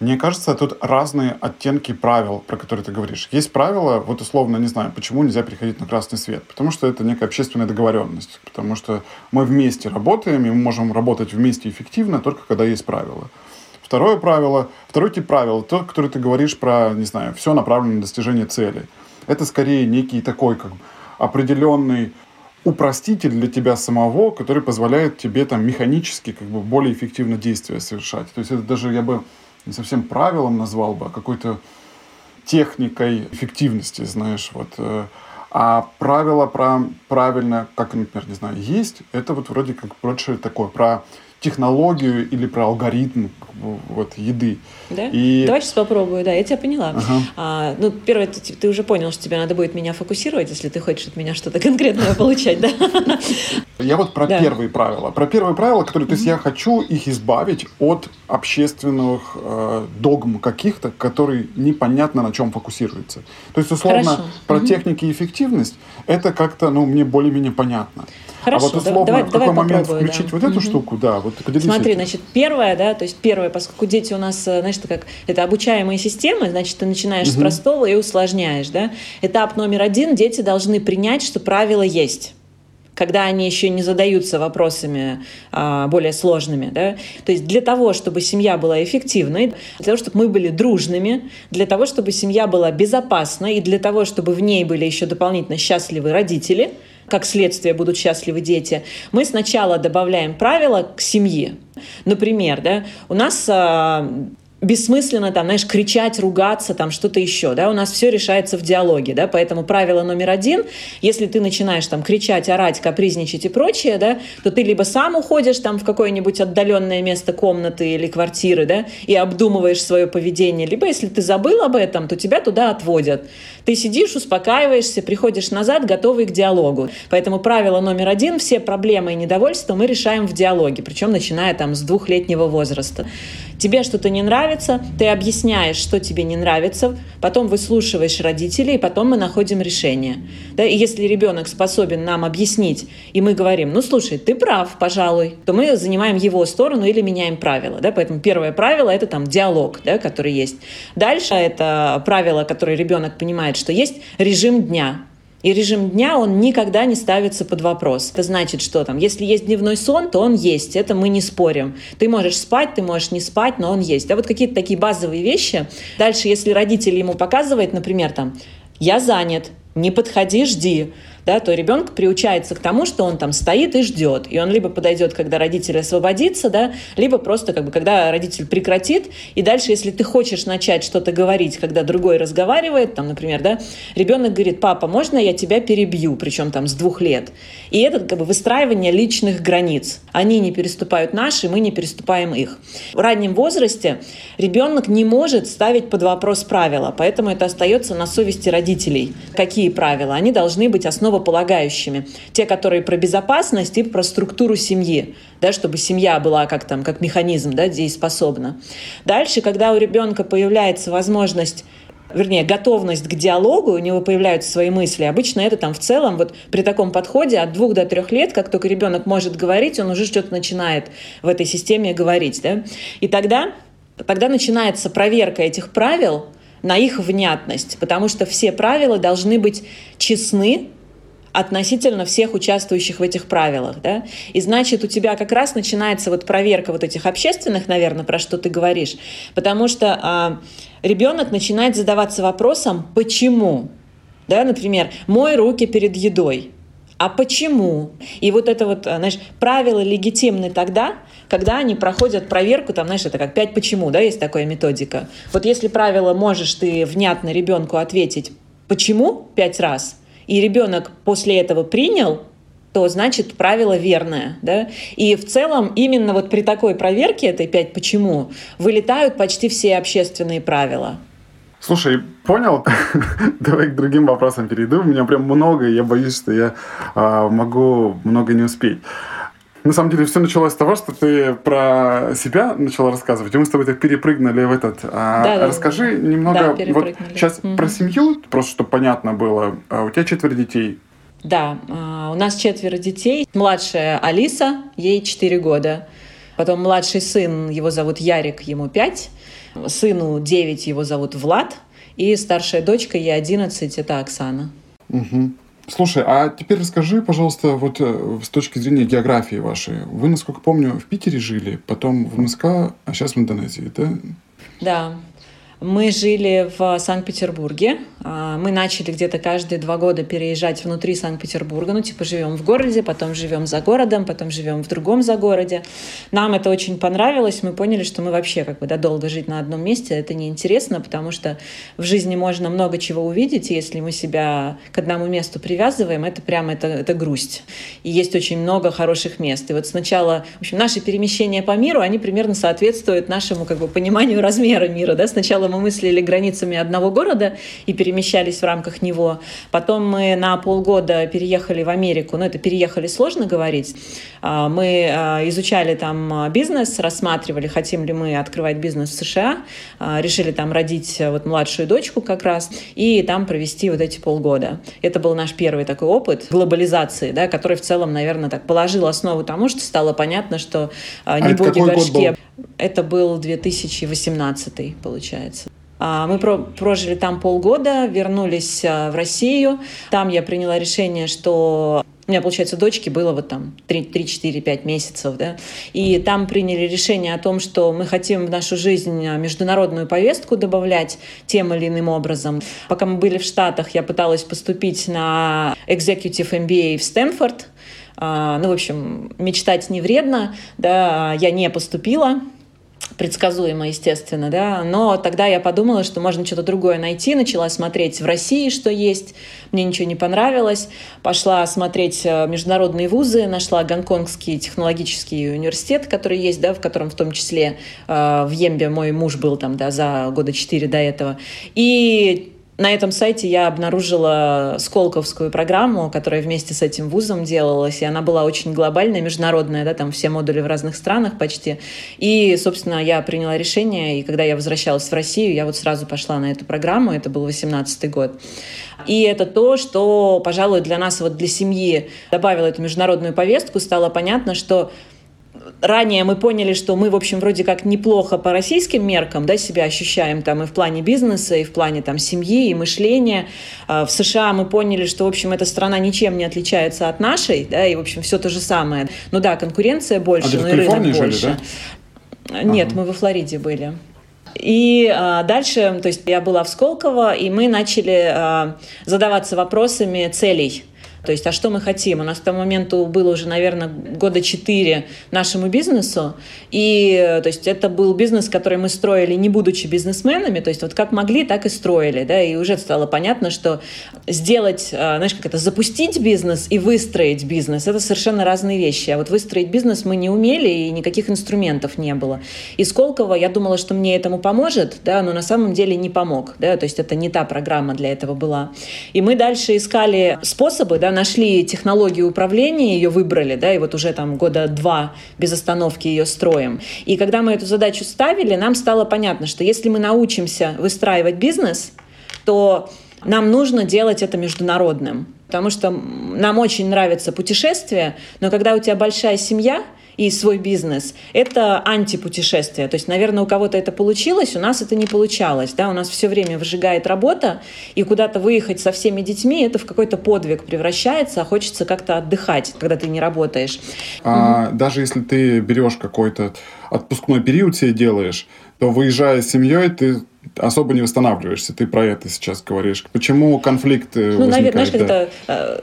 Мне кажется, тут разные оттенки правил, про которые ты говоришь. Есть правила, вот условно, не знаю, почему нельзя приходить на красный свет. Потому что это некая общественная договоренность. Потому что мы вместе работаем, и мы можем работать вместе эффективно только когда есть правила. Второе правило, второй тип правил, то, который ты говоришь про, не знаю, все направлено на достижение цели. Это скорее некий такой как определенный упроститель для тебя самого, который позволяет тебе там механически как бы более эффективно действия совершать. То есть это даже я бы не совсем правилом назвал бы, а какой-то техникой эффективности, знаешь, вот. Э, а правило про правильно, как, например, не знаю, есть, это вот вроде как больше такое про технологию или про алгоритм вот, еды.
Да? И... Давай сейчас попробую, да, я тебя поняла. Ага. А, ну, первое, ты, ты уже понял, что тебе надо будет меня фокусировать, если ты хочешь от меня что-то конкретное получать, да?
Я вот про первые правила. Про первые правила, которые, то есть я хочу их избавить от общественных э, догм каких-то, которые непонятно на чем фокусируются. То есть, условно, про техники и эффективность, это как-то, ну, мне более-менее понятно.
Хорошо,
а вот условно,
давай,
в какой
давай
момент включить да. вот эту угу. штуку, да, вот
поделись Смотри, этим. значит, первое, да, то есть первое, поскольку дети у нас, э, знаешь, это как, это обучаемые системы, значит, ты начинаешь угу. с простого и усложняешь, да. Этап номер один, дети должны принять, что правила есть когда они еще не задаются вопросами а, более сложными. Да? То есть для того, чтобы семья была эффективной, для того, чтобы мы были дружными, для того, чтобы семья была безопасной, и для того, чтобы в ней были еще дополнительно счастливые родители – как следствие будут счастливы дети, мы сначала добавляем правила к семье. Например, да, у нас а, бессмысленно там, знаешь, кричать, ругаться, там что-то еще, да, у нас все решается в диалоге, да, поэтому правило номер один, если ты начинаешь там кричать, орать, капризничать и прочее, да, то ты либо сам уходишь там в какое-нибудь отдаленное место комнаты или квартиры, да, и обдумываешь свое поведение, либо если ты забыл об этом, то тебя туда отводят. Ты сидишь, успокаиваешься, приходишь назад, готовый к диалогу. Поэтому правило номер один, все проблемы и недовольства мы решаем в диалоге, причем начиная там с двухлетнего возраста. Тебе что-то не нравится, ты объясняешь, что тебе не нравится, потом выслушиваешь родителей, и потом мы находим решение. Да? И если ребенок способен нам объяснить, и мы говорим, ну слушай, ты прав, пожалуй, то мы занимаем его сторону или меняем правила. Да? Поэтому первое правило — это там диалог, да, который есть. Дальше это правило, которое ребенок понимает, что есть режим дня. И режим дня, он никогда не ставится под вопрос. Это значит, что там, если есть дневной сон, то он есть, это мы не спорим. Ты можешь спать, ты можешь не спать, но он есть. А вот какие-то такие базовые вещи. Дальше, если родитель ему показывает, например, там, я занят, не подходи, жди да, то ребенок приучается к тому, что он там стоит и ждет. И он либо подойдет, когда родитель освободится, да, либо просто как бы когда родитель прекратит. И дальше, если ты хочешь начать что-то говорить, когда другой разговаривает, там, например, да, ребенок говорит, папа, можно я тебя перебью, причем там с двух лет. И это как бы выстраивание личных границ. Они не переступают наши, мы не переступаем их. В раннем возрасте ребенок не может ставить под вопрос правила, поэтому это остается на совести родителей. Какие правила? Они должны быть основаны основополагающими. Те, которые про безопасность и про структуру семьи, да, чтобы семья была как, там, как механизм да, дееспособна. Дальше, когда у ребенка появляется возможность вернее, готовность к диалогу, у него появляются свои мысли. Обычно это там в целом, вот при таком подходе от двух до трех лет, как только ребенок может говорить, он уже что-то начинает в этой системе говорить. Да? И тогда, тогда начинается проверка этих правил на их внятность, потому что все правила должны быть честны, относительно всех участвующих в этих правилах, да, и значит у тебя как раз начинается вот проверка вот этих общественных, наверное, про что ты говоришь, потому что а, ребенок начинает задаваться вопросом, почему, да, например, мой руки перед едой, а почему? И вот это вот, знаешь, правила легитимны тогда, когда они проходят проверку, там, знаешь, это как пять почему, да, есть такая методика. Вот если правило можешь ты внятно ребенку ответить почему пять раз, и ребенок после этого принял, то значит правило верное. Да? И в целом именно вот при такой проверке этой пять почему вылетают почти все общественные правила.
Слушай, понял? Давай к другим вопросам перейду. У меня прям много, и я боюсь, что я э, могу много не успеть. На самом деле все началось с того, что ты про себя начала рассказывать, и мы с тобой так перепрыгнули в этот. А, да, расскажи да, немного да, вот сейчас угу. про семью, просто чтобы понятно было. А у тебя четверо детей.
Да, а, у нас четверо детей. Младшая Алиса, ей 4 года. Потом младший сын, его зовут Ярик, ему 5. Сыну 9, его зовут Влад. И старшая дочка, ей 11, это Оксана.
Угу. Слушай, а теперь расскажи, пожалуйста, вот э, с точки зрения географии вашей. Вы, насколько помню, в Питере жили, потом в МСК, а сейчас в Индонезии, да?
Да. Мы жили в Санкт-Петербурге. А, мы начали где-то каждые два года переезжать внутри Санкт-Петербурга. Ну, типа, живем в городе, потом живем за городом, потом живем в другом за городе. Нам это очень понравилось. Мы поняли, что мы вообще как бы да, долго жить на одном месте это неинтересно, потому что в жизни можно много чего увидеть, если мы себя к одному месту привязываем, это прямо это, это грусть. И есть очень много хороших мест. И вот сначала, в общем, наши перемещения по миру, они примерно соответствуют нашему как бы пониманию размера мира. Да? Сначала мы мыслили границами одного города и перемещались в рамках него. Потом мы на полгода переехали в Америку. Ну, это переехали сложно говорить. А, мы а, изучали там бизнес, рассматривали, хотим ли мы открывать бизнес в США. А, решили там родить вот младшую дочку как раз и там провести вот эти полгода. Это был наш первый такой опыт глобализации, да, который в целом, наверное, так положил основу тому, что стало понятно, что не а боги горшке. Это был 2018, получается. А, мы прожили там полгода, вернулись а, в Россию. Там я приняла решение, что у меня, получается, дочке было вот там 3-4-5 месяцев, да, и там приняли решение о том, что мы хотим в нашу жизнь а, международную повестку добавлять тем или иным образом. Пока мы были в Штатах, я пыталась поступить на Executive MBA в Стэнфорд, ну, в общем, мечтать не вредно, да, я не поступила, предсказуемо, естественно, да, но тогда я подумала, что можно что-то другое найти, начала смотреть в России, что есть, мне ничего не понравилось, пошла смотреть э, международные вузы, нашла Гонконгский технологический университет, который есть, да, в котором в том числе э, в Ембе мой муж был там, да, за года четыре до этого, и на этом сайте я обнаружила Сколковскую программу, которая вместе с этим вузом делалась, и она была очень глобальная, международная, да, там все модули в разных странах почти. И, собственно, я приняла решение, и когда я возвращалась в Россию, я вот сразу пошла на эту программу, это был 18 год. И это то, что, пожалуй, для нас, вот для семьи добавило эту международную повестку, стало понятно, что ранее мы поняли, что мы, в общем, вроде как неплохо по российским меркам да, себя ощущаем там и в плане бизнеса, и в плане там семьи, и мышления. А в США мы поняли, что, в общем, эта страна ничем не отличается от нашей, да, и, в общем, все то же самое. Ну да, конкуренция больше,
а
но и рынок жили, больше.
Да?
Нет, ага. мы во Флориде были. И а, дальше, то есть я была в Сколково, и мы начали а, задаваться вопросами целей то есть, а что мы хотим? У нас к тому моменту было уже, наверное, года четыре нашему бизнесу. И, то есть, это был бизнес, который мы строили, не будучи бизнесменами. То есть, вот как могли, так и строили. Да? И уже стало понятно, что сделать, а, знаешь, как это, запустить бизнес и выстроить бизнес – это совершенно разные вещи. А вот выстроить бизнес мы не умели, и никаких инструментов не было. И Сколково, я думала, что мне этому поможет, да, но на самом деле не помог. Да? То есть, это не та программа для этого была. И мы дальше искали способы, да, нашли технологию управления, ее выбрали, да, и вот уже там года два без остановки ее строим. И когда мы эту задачу ставили, нам стало понятно, что если мы научимся выстраивать бизнес, то нам нужно делать это международным. Потому что нам очень нравится путешествие, но когда у тебя большая семья – и свой бизнес. Это антипутешествие. То есть, наверное, у кого-то это получилось, у нас это не получалось. Да? У нас все время выжигает работа, и куда-то выехать со всеми детьми, это в какой-то подвиг превращается, а хочется как-то отдыхать, когда ты не работаешь.
А угу. даже если ты берешь какой-то отпускной период себе делаешь, то выезжая с семьей, ты особо не восстанавливаешься. Ты про это сейчас говоришь. Почему конфликт э, ну, возникает?
Знаешь, да? это,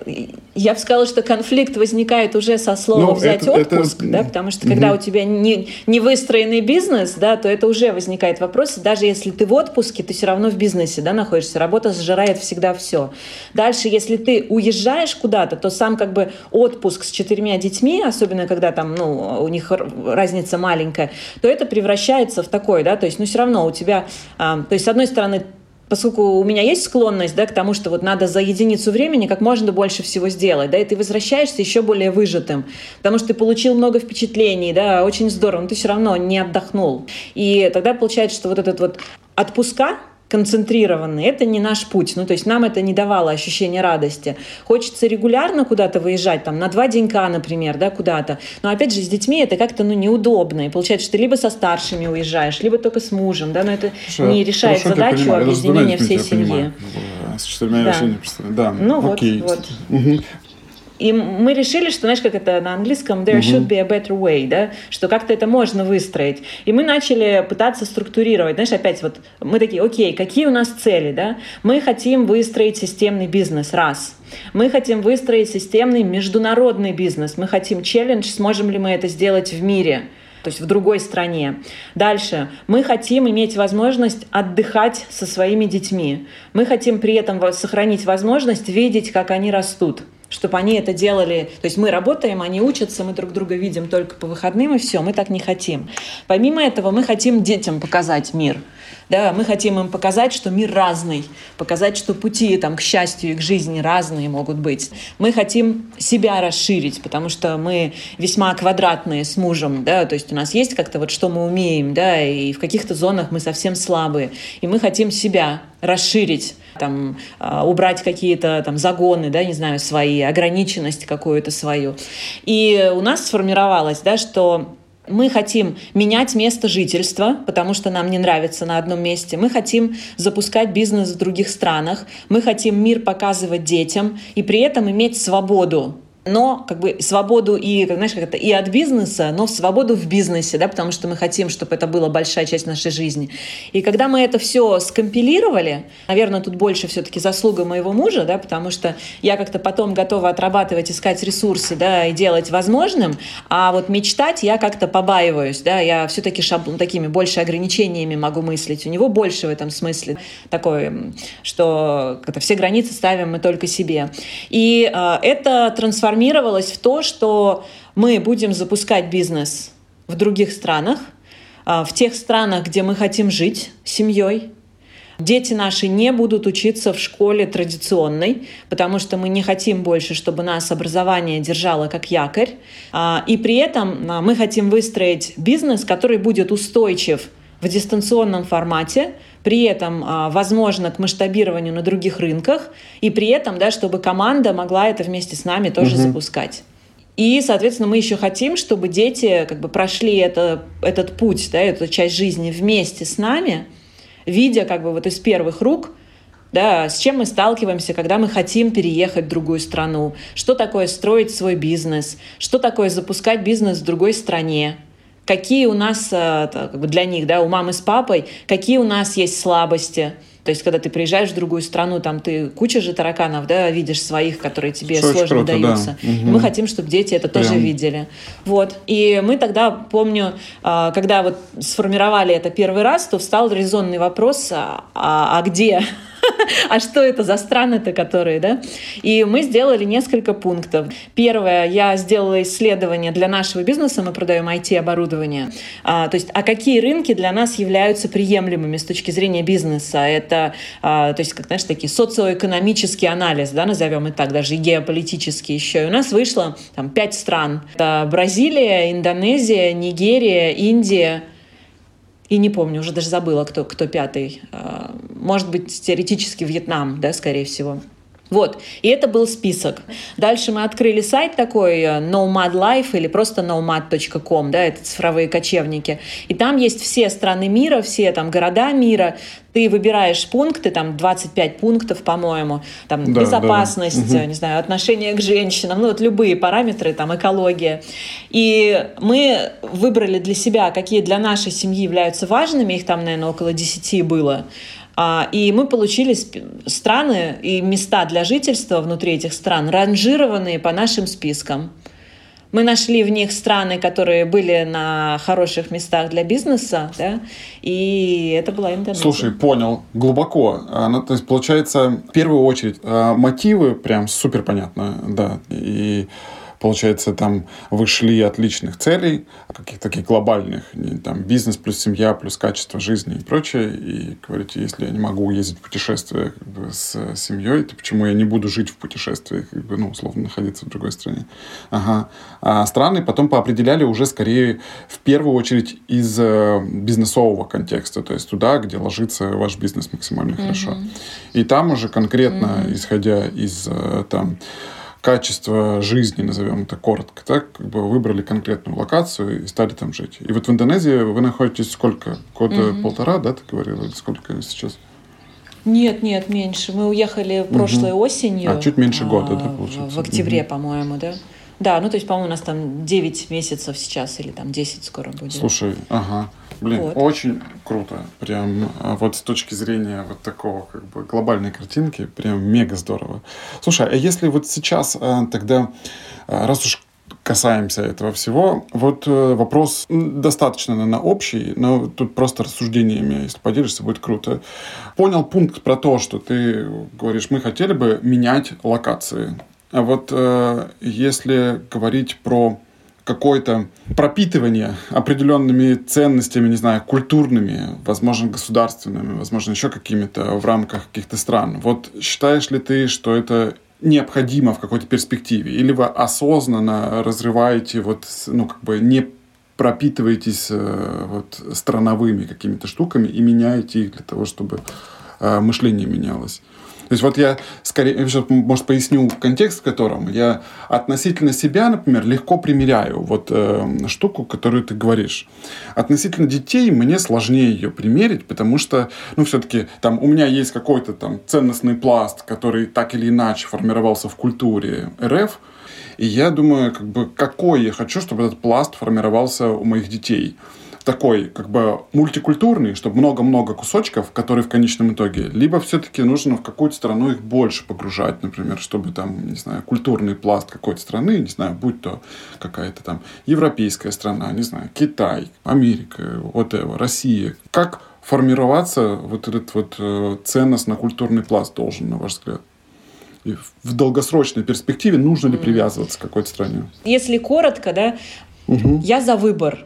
я бы сказала, что конфликт возникает уже со слова ну, взять это, отпуск, это... да, потому что угу. когда у тебя не, не выстроенный бизнес, да, то это уже возникает вопрос. Даже если ты в отпуске, ты все равно в бизнесе да, находишься. Работа сжирает всегда все. Дальше, если ты уезжаешь куда-то, то сам как бы отпуск с четырьмя детьми, особенно когда там, ну, у них разница маленькая, то это превращается в такое, да, то есть, ну, все равно у тебя а, то есть, с одной стороны, поскольку у меня есть склонность да, к тому, что вот надо за единицу времени как можно больше всего сделать, да, и ты возвращаешься еще более выжатым, потому что ты получил много впечатлений, да, очень здорово, но ты все равно не отдохнул. И тогда получается, что вот этот вот отпуска, концентрированный. Это не наш путь. Ну, то есть нам это не давало ощущения радости. Хочется регулярно куда-то выезжать, там, на два денька, например, да, куда-то. Но, опять же, с детьми это как-то, ну, неудобно. И получается, что ты либо со старшими уезжаешь, либо только с мужем, да, но это Хорошо, не решает задачу объединения всей семьи.
С четырьмя да. я не представляю. Да,
ну окей. вот, вот. Угу. И мы решили, что, знаешь, как это на английском, there should be a better way, да, что как-то это можно выстроить. И мы начали пытаться структурировать, знаешь, опять вот мы такие, окей, какие у нас цели, да? Мы хотим выстроить системный бизнес, раз. Мы хотим выстроить системный международный бизнес. Мы хотим челлендж, сможем ли мы это сделать в мире то есть в другой стране. Дальше. Мы хотим иметь возможность отдыхать со своими детьми. Мы хотим при этом сохранить возможность видеть, как они растут чтобы они это делали. То есть мы работаем, они учатся, мы друг друга видим только по выходным, и все, мы так не хотим. Помимо этого, мы хотим детям показать мир. Да, мы хотим им показать, что мир разный, показать, что пути там, к счастью и к жизни разные могут быть. Мы хотим себя расширить, потому что мы весьма квадратные с мужем, да, то есть у нас есть как-то вот что мы умеем, да, и в каких-то зонах мы совсем слабые, и мы хотим себя расширить, там, а, убрать какие-то там загоны, да, не знаю, свои, ограниченность какую-то свою. И у нас сформировалось, да, что мы хотим менять место жительства, потому что нам не нравится на одном месте. Мы хотим запускать бизнес в других странах. Мы хотим мир показывать детям и при этом иметь свободу но как бы свободу и, знаешь, как это, и от бизнеса, но свободу в бизнесе, да, потому что мы хотим, чтобы это была большая часть нашей жизни. И когда мы это все скомпилировали, наверное, тут больше все-таки заслуга моего мужа, да, потому что я как-то потом готова отрабатывать, искать ресурсы, да, и делать возможным, а вот мечтать я как-то побаиваюсь, да, я все-таки шаблон, такими больше ограничениями могу мыслить. У него больше в этом смысле такое, что это все границы ставим мы только себе. И э, это трансформация трансформировалось в то, что мы будем запускать бизнес в других странах, а, в тех странах, где мы хотим жить семьей. Дети наши не будут учиться в школе традиционной, потому что мы не хотим больше, чтобы нас образование держало как якорь. А, и при этом а, мы хотим выстроить бизнес, который будет устойчив в дистанционном формате, при этом а, возможно к масштабированию на других рынках, и при этом, да, чтобы команда могла это вместе с нами тоже угу. запускать. И, соответственно, мы еще хотим, чтобы дети как бы прошли это, этот путь, да, эту часть жизни вместе с нами, видя как бы вот из первых рук, да, с чем мы сталкиваемся, когда мы хотим переехать в другую страну, что такое строить свой бизнес, что такое запускать бизнес в другой стране, какие у нас э, как бы для них, да, у мамы с папой, какие у нас есть слабости – то есть, когда ты приезжаешь в другую страну, там ты куча же тараканов, да, видишь своих, которые тебе Что сложно круто, даются. Да. Угу. Мы хотим, чтобы дети это Прям. тоже видели. Вот. И мы тогда, помню, а, когда вот сформировали это первый раз, то встал резонный вопрос, а, а где а что это за страны-то, которые, да? И мы сделали несколько пунктов. Первое, я сделала исследование для нашего бизнеса, мы продаем IT-оборудование. А, то есть, а какие рынки для нас являются приемлемыми с точки зрения бизнеса? Это, а, то есть, как, знаешь, такие социоэкономический анализ, да, назовем и так, даже и геополитический еще. И у нас вышло там пять стран. Это Бразилия, Индонезия, Нигерия, Индия, и не помню, уже даже забыла, кто, кто пятый. А, может быть, теоретически Вьетнам, да, скорее всего. Вот, и это был список. Дальше мы открыли сайт такой э, Nomad Life или просто nomad.com, да, это цифровые кочевники. И там есть все страны мира, все там города мира. Ты выбираешь пункты, там 25 пунктов, по-моему, там да, безопасность, да. не знаю, отношение к женщинам, ну вот любые параметры, там экология. И мы выбрали для себя, какие для нашей семьи являются важными, их там, наверное, около 10 было. А, и мы получили страны и места для жительства внутри этих стран, ранжированные по нашим спискам. Мы нашли в них страны, которые были на хороших местах для бизнеса, да, и это была Индонезия.
Слушай, понял, глубоко. Ну, то есть, получается, в первую очередь, а, мотивы прям супер понятно, да, и получается, там вышли от личных целей, каких-то таких глобальных, там, бизнес плюс семья плюс качество жизни и прочее, и говорите, если я не могу ездить в путешествие как бы, с семьей, то почему я не буду жить в путешествиях, как бы, ну, условно, находиться в другой стране. Ага. А страны потом поопределяли уже скорее в первую очередь из э, бизнесового контекста, то есть туда, где ложится ваш бизнес максимально mm-hmm. хорошо. И там уже конкретно, mm-hmm. исходя из э, там качество жизни, назовем это коротко, так, как бы выбрали конкретную локацию и стали там жить. И вот в Индонезии вы находитесь сколько? Года угу. полтора, да, ты говорила, или сколько сейчас?
Нет, нет, меньше. Мы уехали прошлой угу. осенью.
А чуть меньше года, да, получается.
В октябре, угу. по-моему, да? Да, ну то есть, по-моему, у нас там 9 месяцев сейчас или там 10 скоро будет.
Слушай, ага. Блин, вот. очень круто. Прям а, вот с точки зрения вот такого как бы глобальной картинки, прям мега здорово. Слушай, а если вот сейчас а, тогда, а, раз уж касаемся этого всего. Вот э, вопрос достаточно, наверное, общий, но тут просто рассуждениями, если поделишься, будет круто. Понял пункт про то, что ты говоришь, мы хотели бы менять локации. А вот э, если говорить про какое-то пропитывание определенными ценностями, не знаю, культурными, возможно, государственными, возможно, еще какими-то в рамках каких-то стран. Вот считаешь ли ты, что это необходимо в какой-то перспективе? Или вы осознанно разрываете, вот, ну, как бы не пропитываетесь э, вот, страновыми какими-то штуками и меняете их для того, чтобы э, мышление менялось? То есть вот я скорее, может, поясню контекст, в котором. Я относительно себя, например, легко примеряю вот э, штуку, которую ты говоришь. Относительно детей мне сложнее ее примерить, потому что, ну, все-таки там у меня есть какой-то там ценностный пласт, который так или иначе формировался в культуре РФ, и я думаю, как бы, какой я хочу, чтобы этот пласт формировался у моих детей такой как бы мультикультурный, чтобы много-много кусочков, которые в конечном итоге, либо все-таки нужно в какую-то страну их больше погружать, например, чтобы там, не знаю, культурный пласт какой-то страны, не знаю, будь то какая-то там европейская страна, не знаю, Китай, Америка, вот это, Россия. Как формироваться вот этот вот э, ценностно-культурный пласт должен, на ваш взгляд? И в долгосрочной перспективе нужно ли привязываться к какой-то стране?
Если коротко, да, угу. я за выбор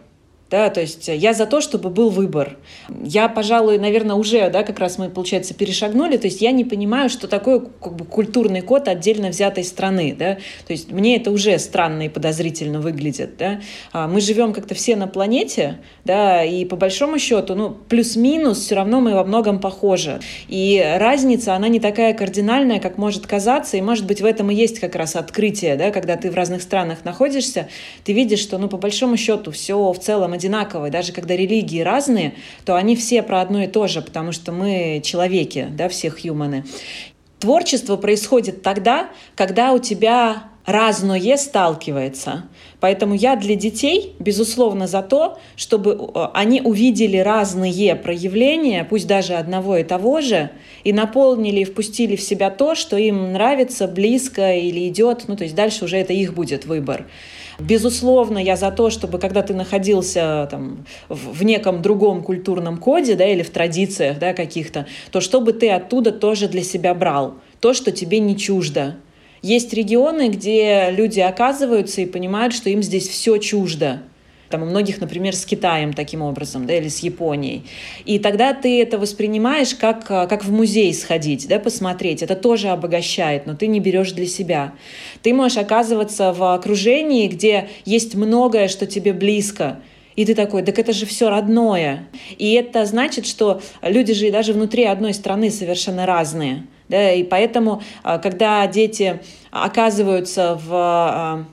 Да, то есть я за то, чтобы был выбор. Я, пожалуй, наверное, уже, да, как раз мы, получается, перешагнули. То есть я не понимаю, что такое как бы, культурный код отдельно взятой страны. Да? То есть мне это уже странно и подозрительно выглядит. Да? А мы живем как-то все на планете, да, и по большому счету, ну, плюс-минус, все равно мы во многом похожи. И разница, она не такая кардинальная, как может казаться, и, может быть, в этом и есть как раз открытие, да, когда ты в разных странах находишься, ты видишь, что, ну, по большому счету, все в целом одинаковые. Даже когда религии разные, то они все про одно и то же, потому что мы человеки, да, все хьюманы. Творчество происходит тогда, когда у тебя разное сталкивается. Поэтому я для детей, безусловно, за то, чтобы э, они увидели разные проявления, пусть даже одного и того же, и наполнили и впустили в себя то, что им нравится, близко или идет. Ну, то есть дальше уже это их будет выбор. Безусловно, я за то, чтобы когда ты находился там, в неком другом культурном коде да, или в традициях да, каких-то, то чтобы ты оттуда тоже для себя брал то, что тебе не чуждо. Есть регионы, где люди оказываются и понимают, что им здесь все чуждо. Там у многих, например, с Китаем таким образом, да, или с Японией. И тогда ты это воспринимаешь как, как в музей сходить, да, посмотреть. Это тоже обогащает, но ты не берешь для себя. Ты можешь оказываться в окружении, где есть многое, что тебе близко, и ты такой, так это же все родное. И это значит, что люди же даже внутри одной страны совершенно разные. Да? И поэтому, а, когда дети оказываются в а,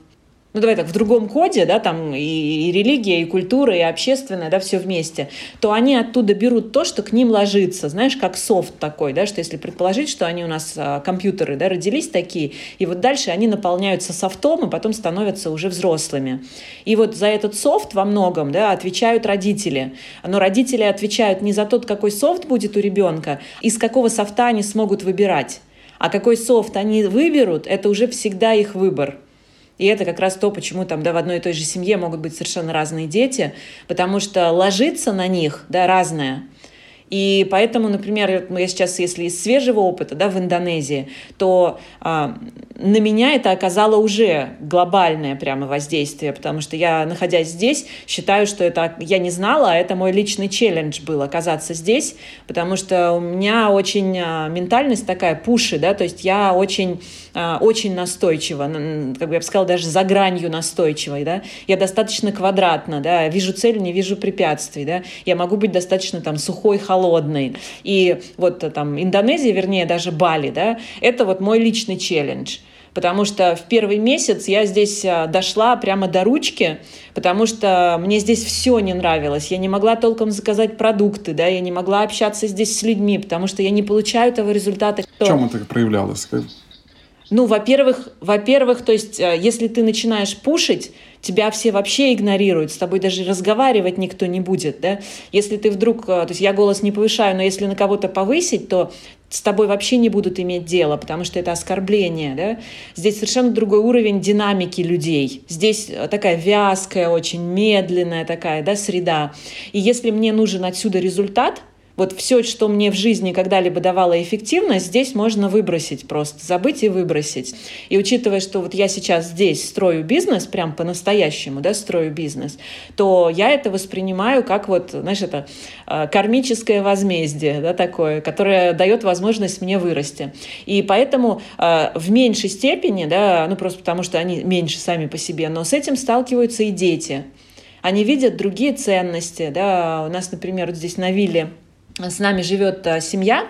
ну давай так, в другом коде, да, там и, и религия, и культура, и общественное, да, все вместе, то они оттуда берут то, что к ним ложится, знаешь, как софт такой, да, что если предположить, что они у нас а, компьютеры, да, родились такие, и вот дальше они наполняются софтом, и потом становятся уже взрослыми. И вот за этот софт во многом, да, отвечают родители. Но родители отвечают не за тот, какой софт будет у ребенка, из какого софта они смогут выбирать. А какой софт они выберут, это уже всегда их выбор. И это как раз то, почему там да, в одной и той же семье могут быть совершенно разные дети, потому что ложиться на них да, разное – и поэтому, например, я сейчас, если из свежего опыта да, в Индонезии, то а, на меня это оказало уже глобальное прямо воздействие, потому что я, находясь здесь, считаю, что это я не знала, а это мой личный челлендж был оказаться здесь, потому что у меня очень а, ментальность такая пуши, да, то есть я очень, а, очень настойчива, как бы я бы сказала, даже за гранью настойчивой, да, я достаточно квадратна, да, вижу цель, не вижу препятствий, да, я могу быть достаточно там сухой, холодной. И вот э, там Индонезия, вернее даже Бали, да, это вот мой личный челлендж потому что в первый месяц я здесь э, дошла прямо до ручки, потому что мне здесь все не нравилось. Я не могла толком заказать продукты, да, я не могла общаться здесь с людьми, потому что я не получаю того результата.
В чем это проявлялось?
Ну, во-первых, во-первых, то есть, э, если ты начинаешь пушить, тебя все вообще игнорируют, с тобой даже разговаривать никто не будет, да. Если ты вдруг, э, то есть я голос не повышаю, но если на кого-то повысить, то с тобой вообще не будут иметь дело, потому что это оскорбление, да. Здесь совершенно другой уровень динамики людей. Здесь э, такая вязкая, очень медленная такая, да, среда. И если мне нужен отсюда результат, вот все, что мне в жизни когда-либо давало эффективность, здесь можно выбросить просто, забыть и выбросить. И учитывая, что вот я сейчас здесь строю бизнес, прям по-настоящему, да, строю бизнес, то я это воспринимаю как вот, знаешь, это э, кармическое возмездие, да, такое, которое дает возможность мне вырасти. И поэтому э, в меньшей степени, да, ну просто потому что они меньше сами по себе, но с этим сталкиваются и дети. Они видят другие ценности, да, у нас, например, вот здесь на вилле с нами живет э, семья,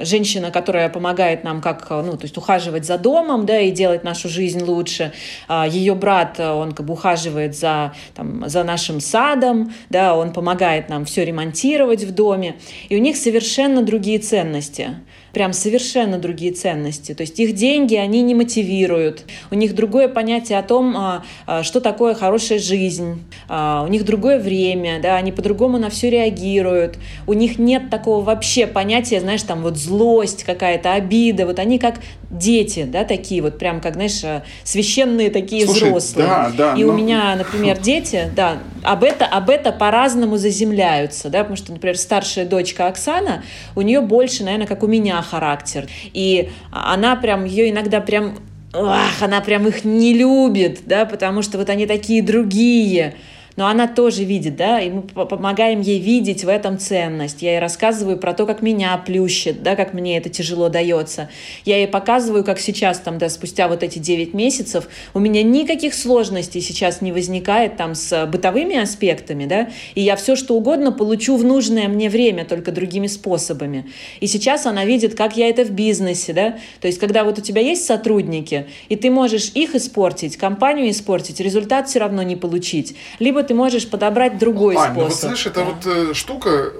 женщина, которая помогает нам как, э, ну, то есть ухаживать за домом, да, и делать нашу жизнь лучше. А, Ее брат, э, он как бы ухаживает за, там, за нашим садом, да, он помогает нам все ремонтировать в доме. И у них совершенно другие ценности прям совершенно другие ценности. То есть их деньги они не мотивируют, у них другое понятие о том, а, а, что такое хорошая жизнь, а, у них другое время, да, они по-другому на все реагируют, у них нет такого вообще понятия, знаешь, там вот злость какая-то, обида, вот они как дети, да, такие вот прям как, знаешь, священные такие Слушай, взрослые. Да, да, И но... у ну, меня, например, дети, да, об это, об это по-разному заземляются, да, потому что, например, старшая дочка Оксана, у нее больше, наверное, как у меня характер. И она прям, ее иногда прям ах, она прям их не любит, да, потому что вот они такие другие. Но она тоже видит, да, и мы помогаем ей видеть в этом ценность. Я ей рассказываю про то, как меня плющит, да, как мне это тяжело дается. Я ей показываю, как сейчас, там, да, спустя вот эти 9 месяцев, у меня никаких сложностей сейчас не возникает там с бытовыми аспектами, да, и я все, что угодно получу в нужное мне время, только другими способами. И сейчас она видит, как я это в бизнесе, да, то есть когда вот у тебя есть сотрудники, и ты можешь их испортить, компанию испортить, результат все равно не получить, либо ты можешь подобрать другой Ань, способ. Ну
вот знаешь, это да. вот э, штука,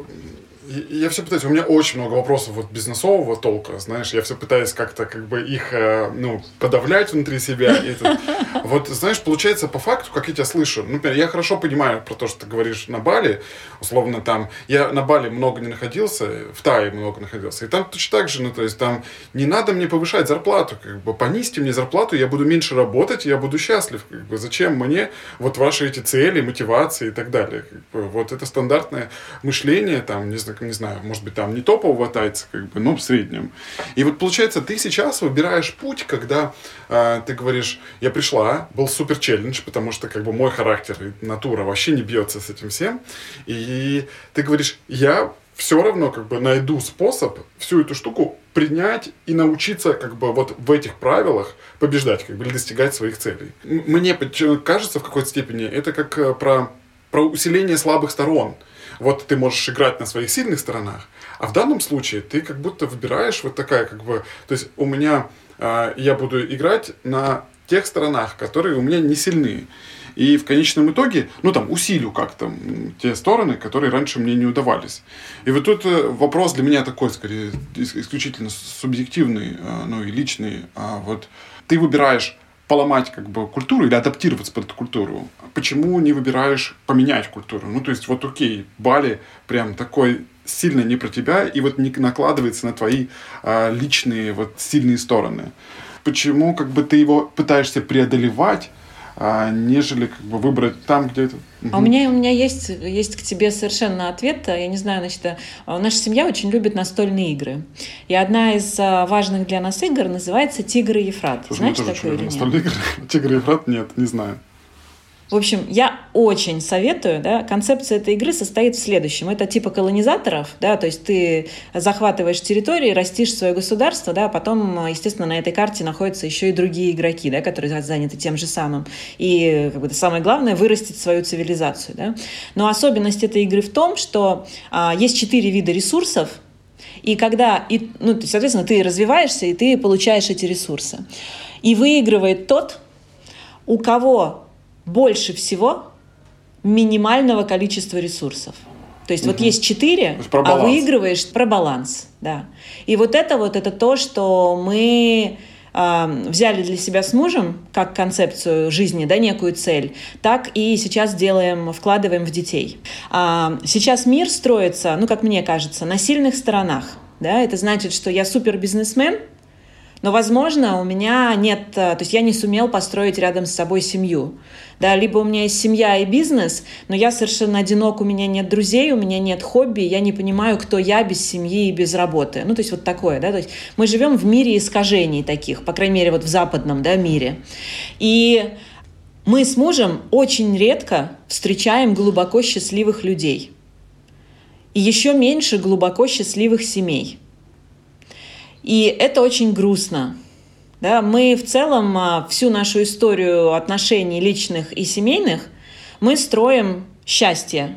я все пытаюсь, у меня очень много вопросов вот бизнесового толка, знаешь, я все пытаюсь как-то как бы их, э, ну, подавлять внутри себя. Вот, знаешь, получается по факту, как я тебя слышу, ну, например, я хорошо понимаю про то, что ты говоришь на Бали, условно там, я на Бали много не находился, в Тае много находился, и там точно так же, ну, то есть там не надо мне повышать зарплату, как бы понизьте мне зарплату, я буду меньше работать, я буду счастлив, как бы зачем мне вот ваши эти цели, мотивации и так далее. Вот это стандартное мышление, там, не знаю, не знаю, может быть, там не топового тайца, как бы, но в среднем. И вот получается, ты сейчас выбираешь путь, когда э, ты говоришь, я пришла, был супер челлендж, потому что как бы мой характер и натура вообще не бьется с этим всем. И ты говоришь, я все равно как бы найду способ всю эту штуку принять и научиться как бы вот в этих правилах побеждать как бы или достигать своих целей. Мне кажется в какой-то степени это как э, про, про усиление слабых сторон вот ты можешь играть на своих сильных сторонах, а в данном случае ты как будто выбираешь вот такая как бы, то есть у меня, э, я буду играть на тех сторонах, которые у меня не сильные. И в конечном итоге, ну там, усилю как-то те стороны, которые раньше мне не удавались. И вот тут э, вопрос для меня такой, скорее, исключительно субъективный, э, ну и личный. А вот ты выбираешь поломать как бы культуру или адаптироваться под эту культуру, почему не выбираешь поменять культуру? Ну, то есть, вот окей, Бали прям такой сильно не про тебя и вот не накладывается на твои а, личные вот сильные стороны. Почему как бы ты его пытаешься преодолевать, а, нежели как бы выбрать там, где это
а у меня, у меня есть, есть к тебе совершенно ответ. Я не знаю, значит, э, наша семья очень любит настольные игры. И одна из э, важных для нас игр называется «Тигр и Ефрат».
Слушай, Знаешь такое или нет? Настольные игры? «Тигр и Ефрат» нет, не знаю.
В общем, я очень советую, да, концепция этой игры состоит в следующем. Это типа колонизаторов, да, то есть ты захватываешь территории, растишь свое государство, да, а потом, естественно, на этой карте находятся еще и другие игроки, да, которые заняты тем же самым. И как бы, самое главное — вырастить свою цивилизацию, да. Но особенность этой игры в том, что а, есть четыре вида ресурсов, и когда, и, ну, соответственно, ты развиваешься, и ты получаешь эти ресурсы. И выигрывает тот, у кого больше всего минимального количества ресурсов. То есть угу. вот есть четыре, а выигрываешь про баланс, да. И вот это вот это то, что мы э, взяли для себя с мужем как концепцию жизни, да, некую цель, так и сейчас делаем, вкладываем в детей. А, сейчас мир строится, ну как мне кажется, на сильных сторонах. Да, это значит, что я супер бизнесмен, но, возможно, у меня нет, э, то есть я не сумел построить рядом с собой семью. Да, либо у меня есть семья и бизнес, но я совершенно одинок, у меня нет друзей, у меня нет хобби, я не понимаю, кто я без семьи и без работы. Ну, то есть вот такое, да, то есть мы живем в мире искажений таких, по крайней мере, вот в западном, да, мире. И мы с мужем очень редко встречаем глубоко счастливых людей. И еще меньше глубоко счастливых семей. И это очень грустно. Да, мы в целом а, всю нашу историю отношений личных и семейных мы строим счастье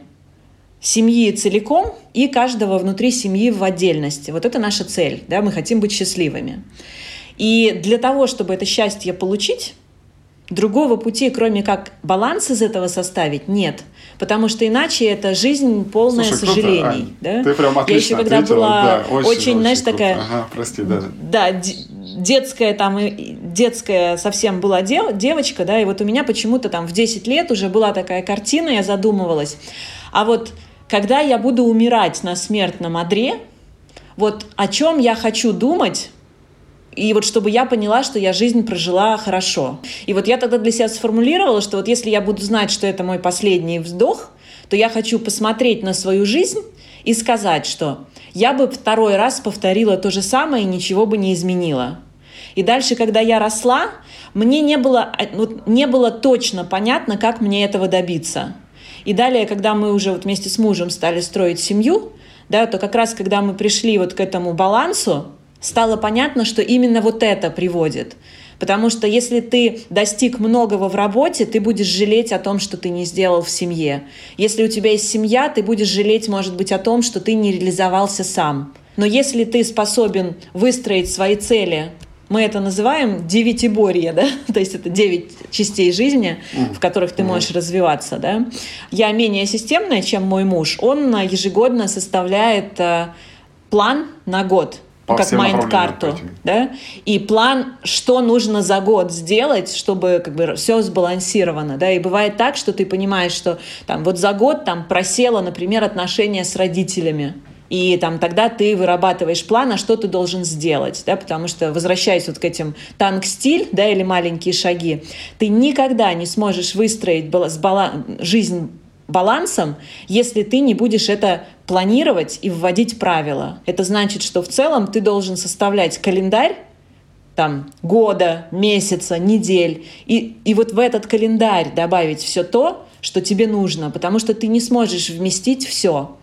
семьи целиком и каждого внутри семьи в отдельности. Вот это наша цель. Да, мы хотим быть счастливыми. И для того, чтобы это счастье получить, другого пути, кроме как баланс из этого составить, нет. Потому что иначе это жизнь полная Слушай, сожалений.
Круто, да? Ты прям отлично
Я еще когда
ответила,
была
да,
очень, очень знаешь,
круто.
такая...
Ага, прости, да.
Да, детская там, детская совсем была дев, девочка, да, и вот у меня почему-то там в 10 лет уже была такая картина, я задумывалась. А вот когда я буду умирать на смертном одре, вот о чем я хочу думать, и вот чтобы я поняла, что я жизнь прожила хорошо. И вот я тогда для себя сформулировала, что вот если я буду знать, что это мой последний вздох, то я хочу посмотреть на свою жизнь и сказать, что я бы второй раз повторила то же самое и ничего бы не изменила. И дальше, когда я росла, мне не было, вот, не было точно понятно, как мне этого добиться. И далее, когда мы уже вот вместе с мужем стали строить семью, да, то как раз когда мы пришли вот к этому балансу, стало понятно, что именно вот это приводит. Потому что если ты достиг многого в работе, ты будешь жалеть о том, что ты не сделал в семье. Если у тебя есть семья, ты будешь жалеть, может быть, о том, что ты не реализовался сам. Но если ты способен выстроить свои цели, мы это называем девятиборье, да, то есть это девять частей жизни, в которых ты можешь развиваться, да. Я менее системная, чем мой муж. Он ежегодно составляет э, план на год, по как майнд-карту, да, и план, что нужно за год сделать, чтобы как бы все сбалансировано, да, и бывает так, что ты понимаешь, что там вот за год там просело, например, отношения с родителями, и там тогда ты вырабатываешь план, а что ты должен сделать, да, потому что, возвращаясь вот к этим танк-стиль, да, или маленькие шаги, ты никогда не сможешь выстроить жизнь балансом, если ты не будешь это планировать и вводить правила. Это значит, что в целом ты должен составлять календарь там, года, месяца, недель. И, и вот в этот календарь добавить все то, что тебе нужно, потому что ты не сможешь вместить все.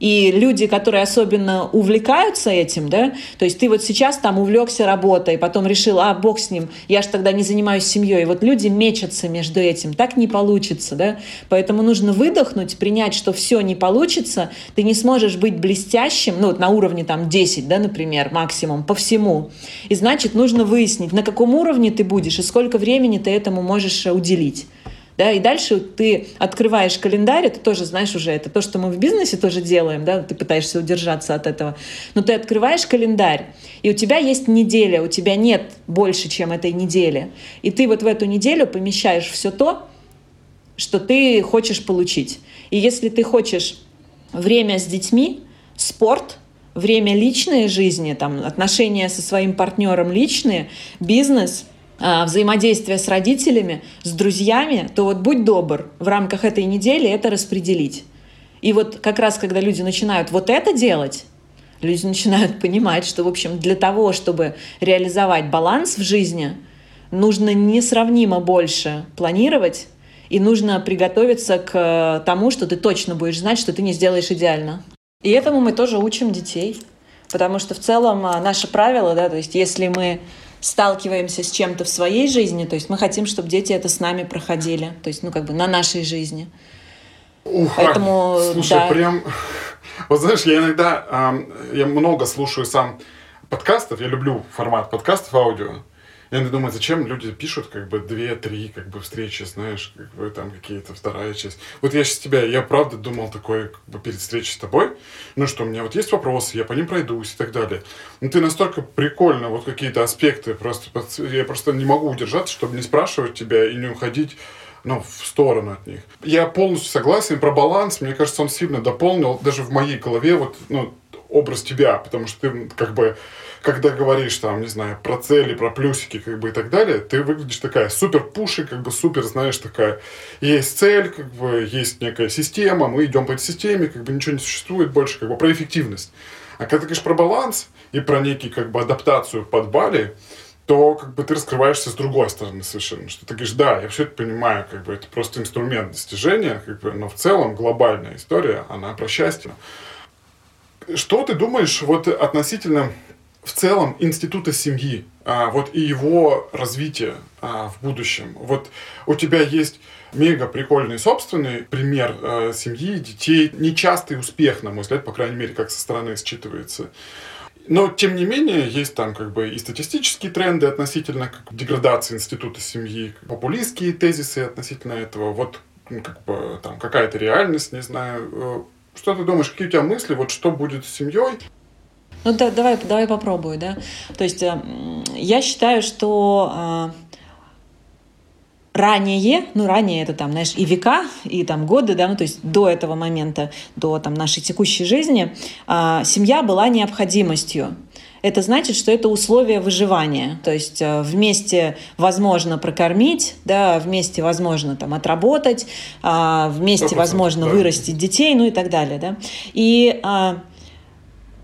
И люди, которые особенно увлекаются этим, да, то есть ты вот сейчас там увлекся работой, потом решил, а, бог с ним, я же тогда не занимаюсь семьей. И вот люди мечутся между этим. Так не получится, да. Поэтому нужно выдохнуть, принять, что все не получится, ты не сможешь быть блестящим, ну, вот на уровне там 10, да, например, максимум, по всему. И значит, нужно выяснить, на каком уровне ты будешь и сколько времени ты этому можешь уделить. Да, и дальше ты открываешь календарь, это тоже, знаешь, уже это то, что мы в бизнесе тоже делаем, да, ты пытаешься удержаться от этого. Но ты открываешь календарь, и у тебя есть неделя, у тебя нет больше, чем этой недели. И ты вот в эту неделю помещаешь все то, что ты хочешь получить. И если ты хочешь время с детьми, спорт, время личной жизни, там, отношения со своим партнером личные, бизнес – взаимодействия с родителями, с друзьями, то вот будь добр в рамках этой недели это распределить. И вот как раз, когда люди начинают вот это делать, люди начинают понимать, что, в общем, для того, чтобы реализовать баланс в жизни, нужно несравнимо больше планировать, и нужно приготовиться к тому, что ты точно будешь знать, что ты не сделаешь идеально. И этому мы тоже учим детей. Потому что в целом а, наше правило, да, то есть если мы сталкиваемся с чем-то в своей жизни, то есть мы хотим, чтобы дети это с нами проходили, то есть, ну, как бы на нашей жизни.
Ух, Поэтому, слушай, да. прям... Вот знаешь, я иногда, э, я много слушаю сам подкастов, я люблю формат подкастов аудио, я думаю, зачем люди пишут как бы две-три как бы встречи, знаешь, как бы там какие-то вторая часть. Вот я сейчас тебя, я правда думал такой как бы перед встречей с тобой, ну что, у меня вот есть вопросы, я по ним пройдусь и так далее. Но ты настолько прикольно, вот какие-то аспекты, просто я просто не могу удержаться, чтобы не спрашивать тебя и не уходить ну, в сторону от них. Я полностью согласен про баланс. Мне кажется, он сильно дополнил даже в моей голове вот, ну, образ тебя, потому что ты как бы когда говоришь там, не знаю, про цели, про плюсики, как бы и так далее, ты выглядишь такая супер пуши, как бы супер, знаешь, такая, есть цель, как бы есть некая система, мы идем по этой системе, как бы ничего не существует больше, как бы про эффективность. А когда ты говоришь про баланс и про некий, как бы, адаптацию под Бали, то как бы ты раскрываешься с другой стороны совершенно. Что ты говоришь, да, я все это понимаю, как бы это просто инструмент достижения, как бы, но в целом глобальная история, она про счастье. Что ты думаешь вот относительно в целом института семьи, а, вот и его развития а, в будущем. Вот у тебя есть мега прикольный собственный пример а, семьи, детей, нечастый успех, на мой взгляд, по крайней мере, как со стороны считывается. Но, тем не менее, есть там как бы и статистические тренды относительно как, деградации института семьи, популистские тезисы относительно этого. Вот ну, как бы там какая-то реальность, не знаю. Э, что ты думаешь, какие у тебя мысли, вот что будет с семьей?
Ну да, давай, давай попробую, да. То есть э, я считаю, что э, ранее, ну ранее это там, знаешь, и века, и там годы, да, ну то есть до этого момента, до там нашей текущей жизни, э, семья была необходимостью. Это значит, что это условие выживания. То есть вместе возможно прокормить, да, вместе возможно там отработать, вместе возможно да. вырастить детей, ну и так далее. Да. И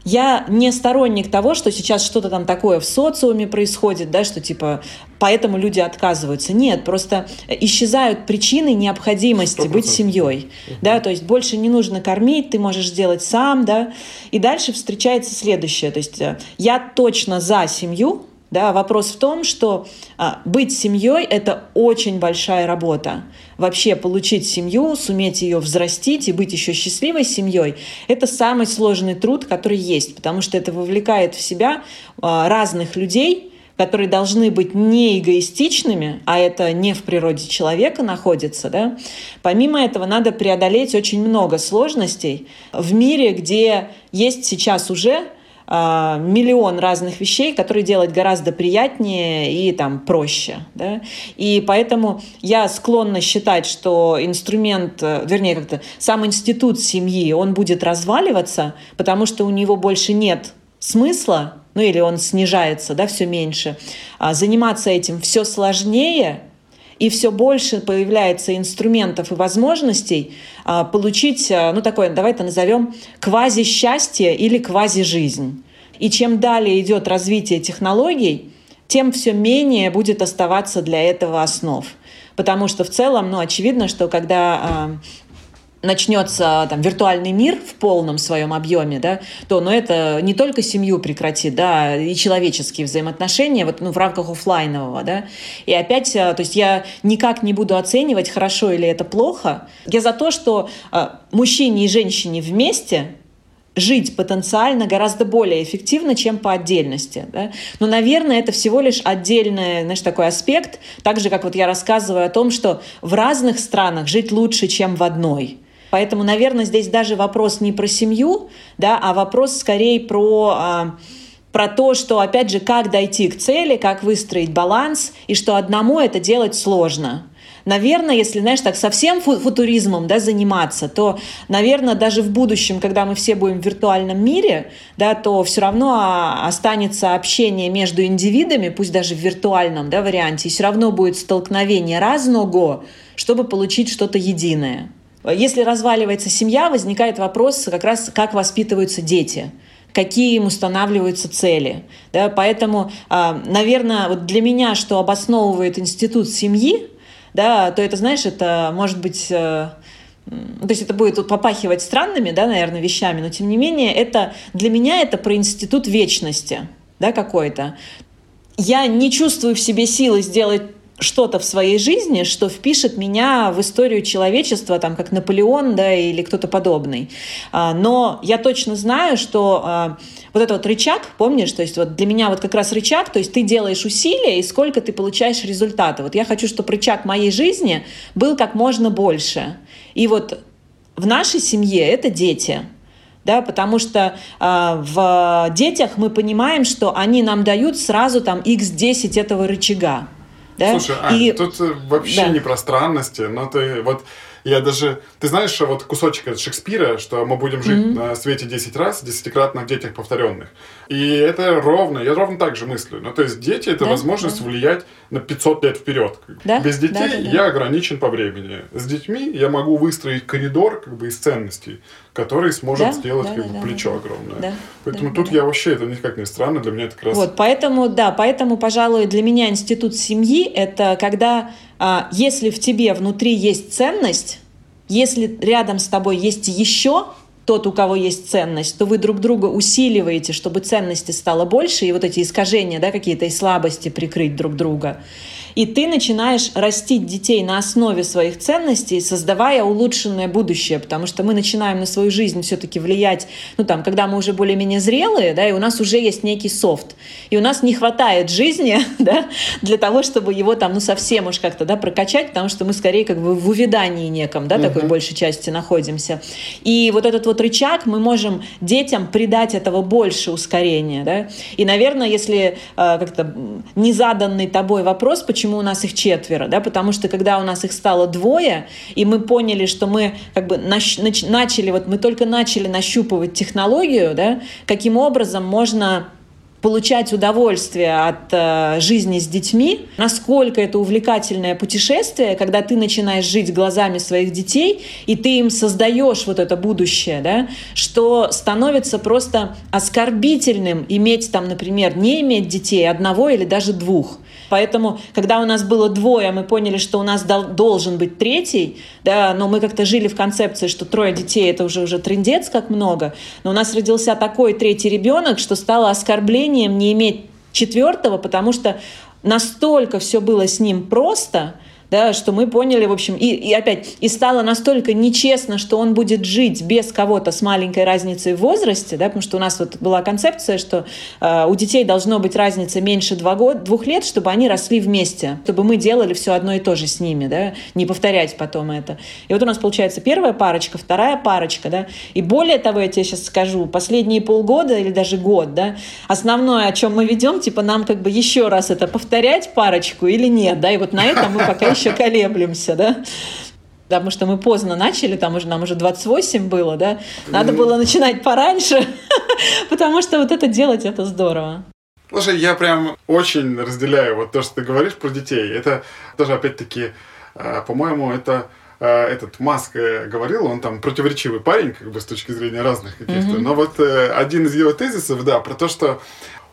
я не сторонник того, что сейчас что-то там такое в социуме происходит, да, что типа поэтому люди отказываются. Нет, просто исчезают причины необходимости 100%. быть семьей. Угу. Да, то есть больше не нужно кормить, ты можешь сделать сам, да. И дальше встречается следующее. То есть э, я точно за семью, да, вопрос в том, что а, быть семьей – это очень большая работа. Вообще получить семью, суметь ее взрастить и быть еще счастливой семьей – это самый сложный труд, который есть, потому что это вовлекает в себя а, разных людей, которые должны быть не эгоистичными, а это не в природе человека находится, да, помимо этого надо преодолеть очень много сложностей в мире, где есть сейчас уже миллион разных вещей, которые делать гораздо приятнее и там проще. Да? И поэтому я склонна считать, что инструмент, э, вернее, как-то сам институт семьи, он будет разваливаться, потому что у него больше нет смысла, ну или он снижается, да, все меньше. А заниматься этим все сложнее, и все больше появляется инструментов и возможностей а, получить, а, ну такое, давай это назовем квази-счастье или квази-жизнь. И чем далее идет развитие технологий, тем все менее будет оставаться для этого основ. Потому что в целом, ну, очевидно, что когда а, начнется там виртуальный мир в полном своем объеме, да, то, но ну, это не только семью прекратит, да, и человеческие взаимоотношения вот, ну, в рамках офлайнового, да. И опять, э, то есть я никак не буду оценивать, хорошо или это плохо. Я за то, что э, мужчине и женщине вместе жить потенциально гораздо более эффективно, чем по отдельности. Да? Но, наверное, это всего лишь отдельный знаешь, такой аспект, так же, как вот я рассказываю о том, что в разных странах жить лучше, чем в одной. Поэтому, наверное, здесь даже вопрос не про семью, да, а вопрос скорее про а, про то, что, опять же, как дойти к цели, как выстроить баланс, и что одному это делать сложно. Наверное, если, знаешь, так совсем футуризмом да, заниматься, то, наверное, даже в будущем, когда мы все будем в виртуальном мире, да, то все равно а, останется общение между индивидами, пусть даже в виртуальном да, варианте, и все равно будет столкновение разного, чтобы получить что-то единое. Если разваливается семья, возникает вопрос как раз, как воспитываются дети какие им устанавливаются цели. Да, поэтому, а, наверное, вот для меня, что обосновывает институт семьи, да, то это, знаешь, это может быть э, то есть это будет тут попахивать странными, да, наверное, вещами, но тем не менее, это для меня это про институт вечности, да, какой-то. Я не чувствую в себе силы сделать что-то в своей жизни, что впишет меня в историю человечества, там, как Наполеон, да, или кто-то подобный. А, но я точно знаю, что а, вот этот вот рычаг, помнишь, то есть вот для меня вот как раз рычаг, то есть ты делаешь усилия, и сколько ты получаешь результата. Вот я хочу, чтобы рычаг моей жизни был как можно больше. И вот в нашей семье это дети – да, потому что э, в детях мы понимаем, что они нам дают сразу там x10 этого рычага.
Да? Слушай, Ань, и... тут э, вообще да. не про странности, но ты вот я даже... Ты знаешь, вот кусочек от Шекспира, что мы будем жить mm-hmm. на свете 10 раз, десятикратно в детях повторенных. И это ровно, я ровно так же мыслю. Ну, то есть дети — это да, возможность да. влиять на 500 лет вперед. Да? Без детей да, да, да. я ограничен по времени. С детьми я могу выстроить коридор как бы из ценностей, который сможет да, сделать да, как да, бы плечо да, огромное. Да, поэтому да, тут да. я вообще, это никак не странно, для меня это как раз...
Вот, поэтому, да, поэтому, пожалуй, для меня институт семьи — это когда если в тебе внутри есть ценность, если рядом с тобой есть еще тот, у кого есть ценность, то вы друг друга усиливаете, чтобы ценности стало больше, и вот эти искажения, да, какие-то и слабости прикрыть друг друга. И ты начинаешь растить детей на основе своих ценностей, создавая улучшенное будущее, потому что мы начинаем на свою жизнь все-таки влиять, ну там, когда мы уже более-менее зрелые, да, и у нас уже есть некий софт, и у нас не хватает жизни, да, для того, чтобы его там, ну совсем уж как-то, да, прокачать, потому что мы скорее как бы в увядании неком, да, такой большей части находимся. И вот этот вот рычаг мы можем детям придать этого больше ускорения, да, и, наверное, если э, как-то незаданный тобой вопрос, почему почему у нас их четверо, да, потому что когда у нас их стало двое, и мы поняли, что мы как бы нач, нач, начали, вот мы только начали нащупывать технологию, да, каким образом можно получать удовольствие от э, жизни с детьми, насколько это увлекательное путешествие, когда ты начинаешь жить глазами своих детей, и ты им создаешь вот это будущее, да, что становится просто оскорбительным иметь там, например, не иметь детей одного или даже двух. Поэтому, когда у нас было двое, мы поняли, что у нас должен быть третий, да, но мы как-то жили в концепции, что трое детей — это уже, уже трендец как много, но у нас родился такой третий ребенок, что стало оскорблением не иметь четвертого, потому что настолько все было с ним просто — да, что мы поняли, в общем, и, и опять, и стало настолько нечестно, что он будет жить без кого-то с маленькой разницей в возрасте, да, потому что у нас вот была концепция, что э, у детей должно быть разница меньше два год, двух лет, чтобы они росли вместе, чтобы мы делали все одно и то же с ними, да, не повторять потом это. И вот у нас получается первая парочка, вторая парочка, да, и более того, я тебе сейчас скажу, последние полгода или даже год, да, основное, о чем мы ведем, типа нам как бы еще раз это повторять парочку или нет, да, и вот на этом мы пока еще колеблемся, да, потому что мы поздно начали, там уже нам уже 28 было, да, надо было начинать пораньше, потому что вот это делать, это здорово.
Слушай, я прям очень разделяю вот то, что ты говоришь про детей. Это тоже, опять-таки, э, по-моему, это э, этот Маск э, говорил, он там противоречивый парень, как бы с точки зрения разных каких-то. Mm-hmm. Но вот один из его тезисов, да, про то, что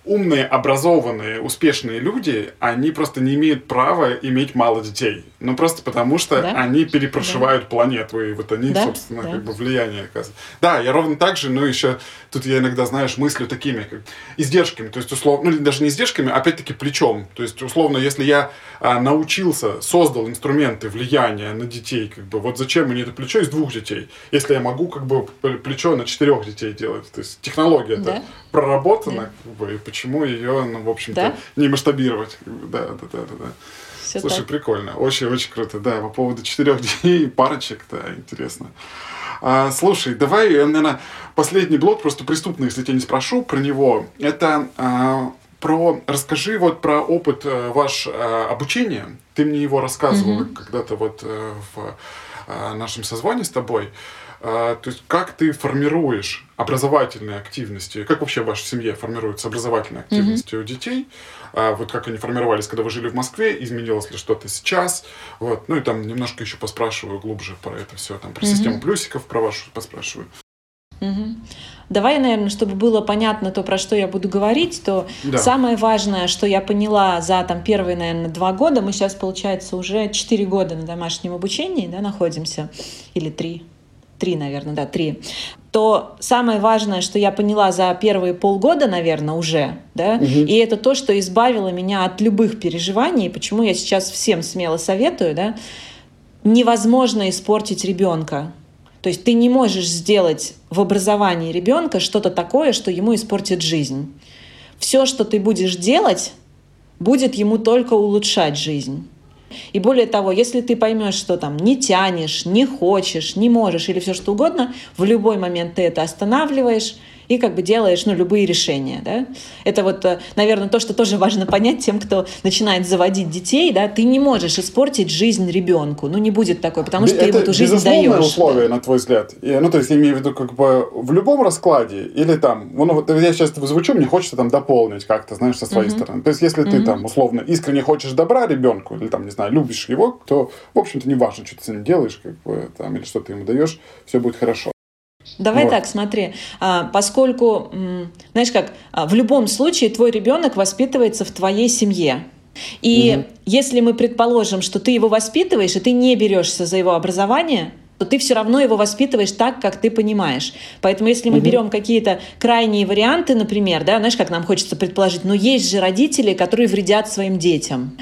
умные, образованные, успешные люди, они просто не имеют права иметь мало детей. Ну, просто потому что да? они перепрошивают да. планету, и вот они, да? собственно, да. как бы влияние оказывают. Да, я ровно так же, но еще тут я иногда, знаешь, мыслю такими, как издержками, то есть, условно, ну, даже не издержками, а опять-таки плечом. То есть, условно, если я а, научился, создал инструменты влияния на детей, как бы, вот зачем мне это плечо из двух детей, если я могу, как бы, плечо на четырех детей делать. То есть, технология да? проработана, да. как бы, почему ее, ну, в общем-то, да? не масштабировать. Да, да, да, да. да. Все Слушай, так. прикольно. Очень-очень круто. Да, по поводу четырех детей, парочек, да, интересно. А, слушай, давай, наверное, последний блок, просто преступный, если тебя не спрошу про него. Это а, про... Расскажи вот про опыт а, ваш а, обучения. Ты мне его рассказывал mm-hmm. когда-то вот а, в а, нашем созвоне с тобой. А, то есть как ты формируешь образовательные активности, как вообще в вашей семье формируются образовательные активности mm-hmm. у детей, а, вот как они формировались, когда вы жили в Москве, изменилось ли что-то сейчас, вот, ну и там немножко еще поспрашиваю глубже про это все, там про mm-hmm. систему плюсиков, про вашу поспрашиваю.
Угу. Давай, наверное, чтобы было понятно то, про что я буду говорить, то да. самое важное, что я поняла за там первые, наверное, два года, мы сейчас, получается, уже четыре года на домашнем обучении да, находимся, или три, три, наверное, да, три, то самое важное, что я поняла за первые полгода, наверное, уже, да, угу. и это то, что избавило меня от любых переживаний, почему я сейчас всем смело советую, да, невозможно испортить ребенка. То есть ты не можешь сделать в образовании ребенка что-то такое, что ему испортит жизнь. Все, что ты будешь делать, будет ему только улучшать жизнь. И более того, если ты поймешь, что там не тянешь, не хочешь, не можешь или все что угодно, в любой момент ты это останавливаешь, и как бы делаешь ну, любые решения. Да? Это вот, э, наверное, то, что тоже важно понять тем, кто начинает заводить детей. Да? Ты не можешь испортить жизнь ребенку. Ну, не будет такой, потому что это ты ему эту жизнь даешь.
условие, да. на твой взгляд. И, ну, то есть, я имею в виду, как бы в любом раскладе, или там, ну, вот я сейчас звучу, мне хочется там дополнить как-то, знаешь, со своей uh-huh. стороны. То есть, если uh-huh. ты там, условно, искренне хочешь добра ребенку, или там, не знаю, любишь его, то, в общем-то, не важно, что ты с ним делаешь, как бы, там, или что ты ему даешь, все будет хорошо.
Давай вот. так, смотри, а, поскольку, знаешь как, а, в любом случае твой ребенок воспитывается в твоей семье. И угу. если мы предположим, что ты его воспитываешь, и ты не берешься за его образование, то ты все равно его воспитываешь так, как ты понимаешь. Поэтому если мы угу. берем какие-то крайние варианты, например, да, знаешь, как нам хочется предположить, ну есть же родители, которые вредят своим детям.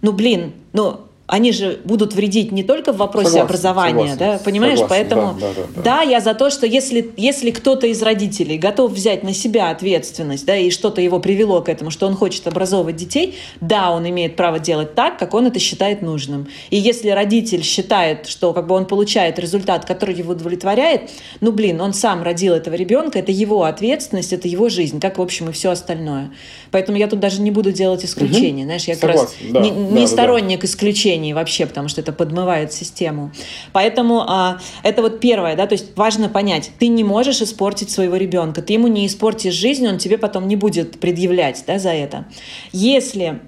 Ну блин, ну они же будут вредить не только в вопросе согласен, образования, согласен, да, понимаешь? Согласен, Поэтому, да, да, да, да. я за то, что если, если кто-то из родителей готов взять на себя ответственность, да, и что-то его привело к этому, что он хочет образовывать детей, да, он имеет право делать так, как он это считает нужным. И если родитель считает, что как бы он получает результат, который его удовлетворяет, ну, блин, он сам родил этого ребенка, это его ответственность, это его жизнь, как, в общем, и все остальное. Поэтому я тут даже не буду делать исключения, угу. знаешь, я Согласен, как раз да, не, не да, сторонник да. исключения обучении вообще, потому что это подмывает систему. Поэтому а, это вот первое, да, то есть важно понять, ты не можешь испортить своего ребенка, ты ему не испортишь жизнь, он тебе потом не будет предъявлять, да, за это. Если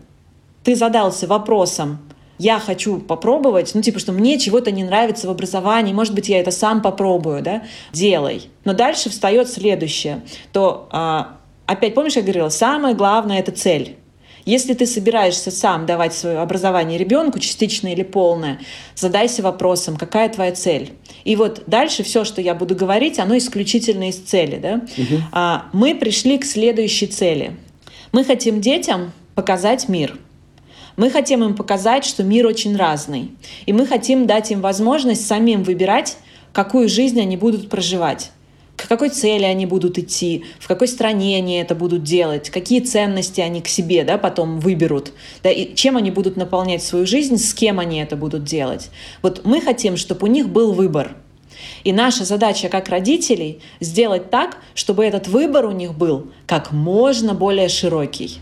ты задался вопросом, я хочу попробовать, ну, типа, что мне чего-то не нравится в образовании, может быть, я это сам попробую, да, делай. Но дальше встает следующее, то, а, опять помнишь, я говорила, самое главное — это цель. Если ты собираешься сам давать свое образование ребенку, частичное или полное, задайся вопросом, какая твоя цель. И вот дальше все, что я буду говорить, оно исключительно из цели. Да? Угу. А, мы пришли к следующей цели. Мы хотим детям показать мир. Мы хотим им показать, что мир очень разный. И мы хотим дать им возможность самим выбирать, какую жизнь они будут проживать к какой цели они будут идти, в какой стране они это будут делать, какие ценности они к себе да, потом выберут, да, и чем они будут наполнять свою жизнь, с кем они это будут делать. Вот мы хотим, чтобы у них был выбор. И наша задача как родителей сделать так, чтобы этот выбор у них был как можно более широкий.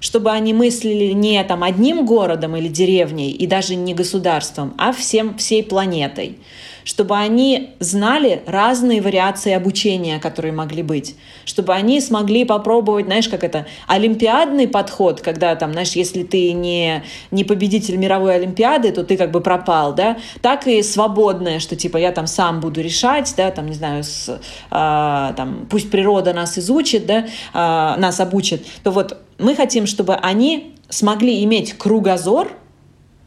Чтобы они мыслили не там одним городом или деревней и даже не государством, а всем, всей планетой чтобы они знали разные вариации обучения, которые могли быть, чтобы они смогли попробовать, знаешь, как это, олимпиадный подход, когда там, знаешь, если ты не, не победитель мировой олимпиады, то ты как бы пропал, да, так и свободное, что типа я там сам буду решать, да, там, не знаю, с, а, там, пусть природа нас изучит, да, а, нас обучит, то вот мы хотим, чтобы они смогли иметь кругозор,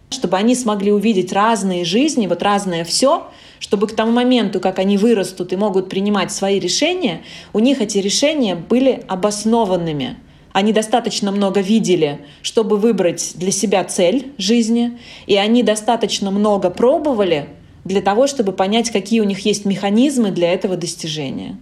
чтобы они смогли увидеть разные жизни, вот разное все, чтобы к тому моменту, как они вырастут и могут принимать свои решения, у них эти решения были обоснованными. Они достаточно много видели, чтобы выбрать для себя цель жизни, и они достаточно много пробовали для того, чтобы понять, какие у них есть механизмы для этого достижения.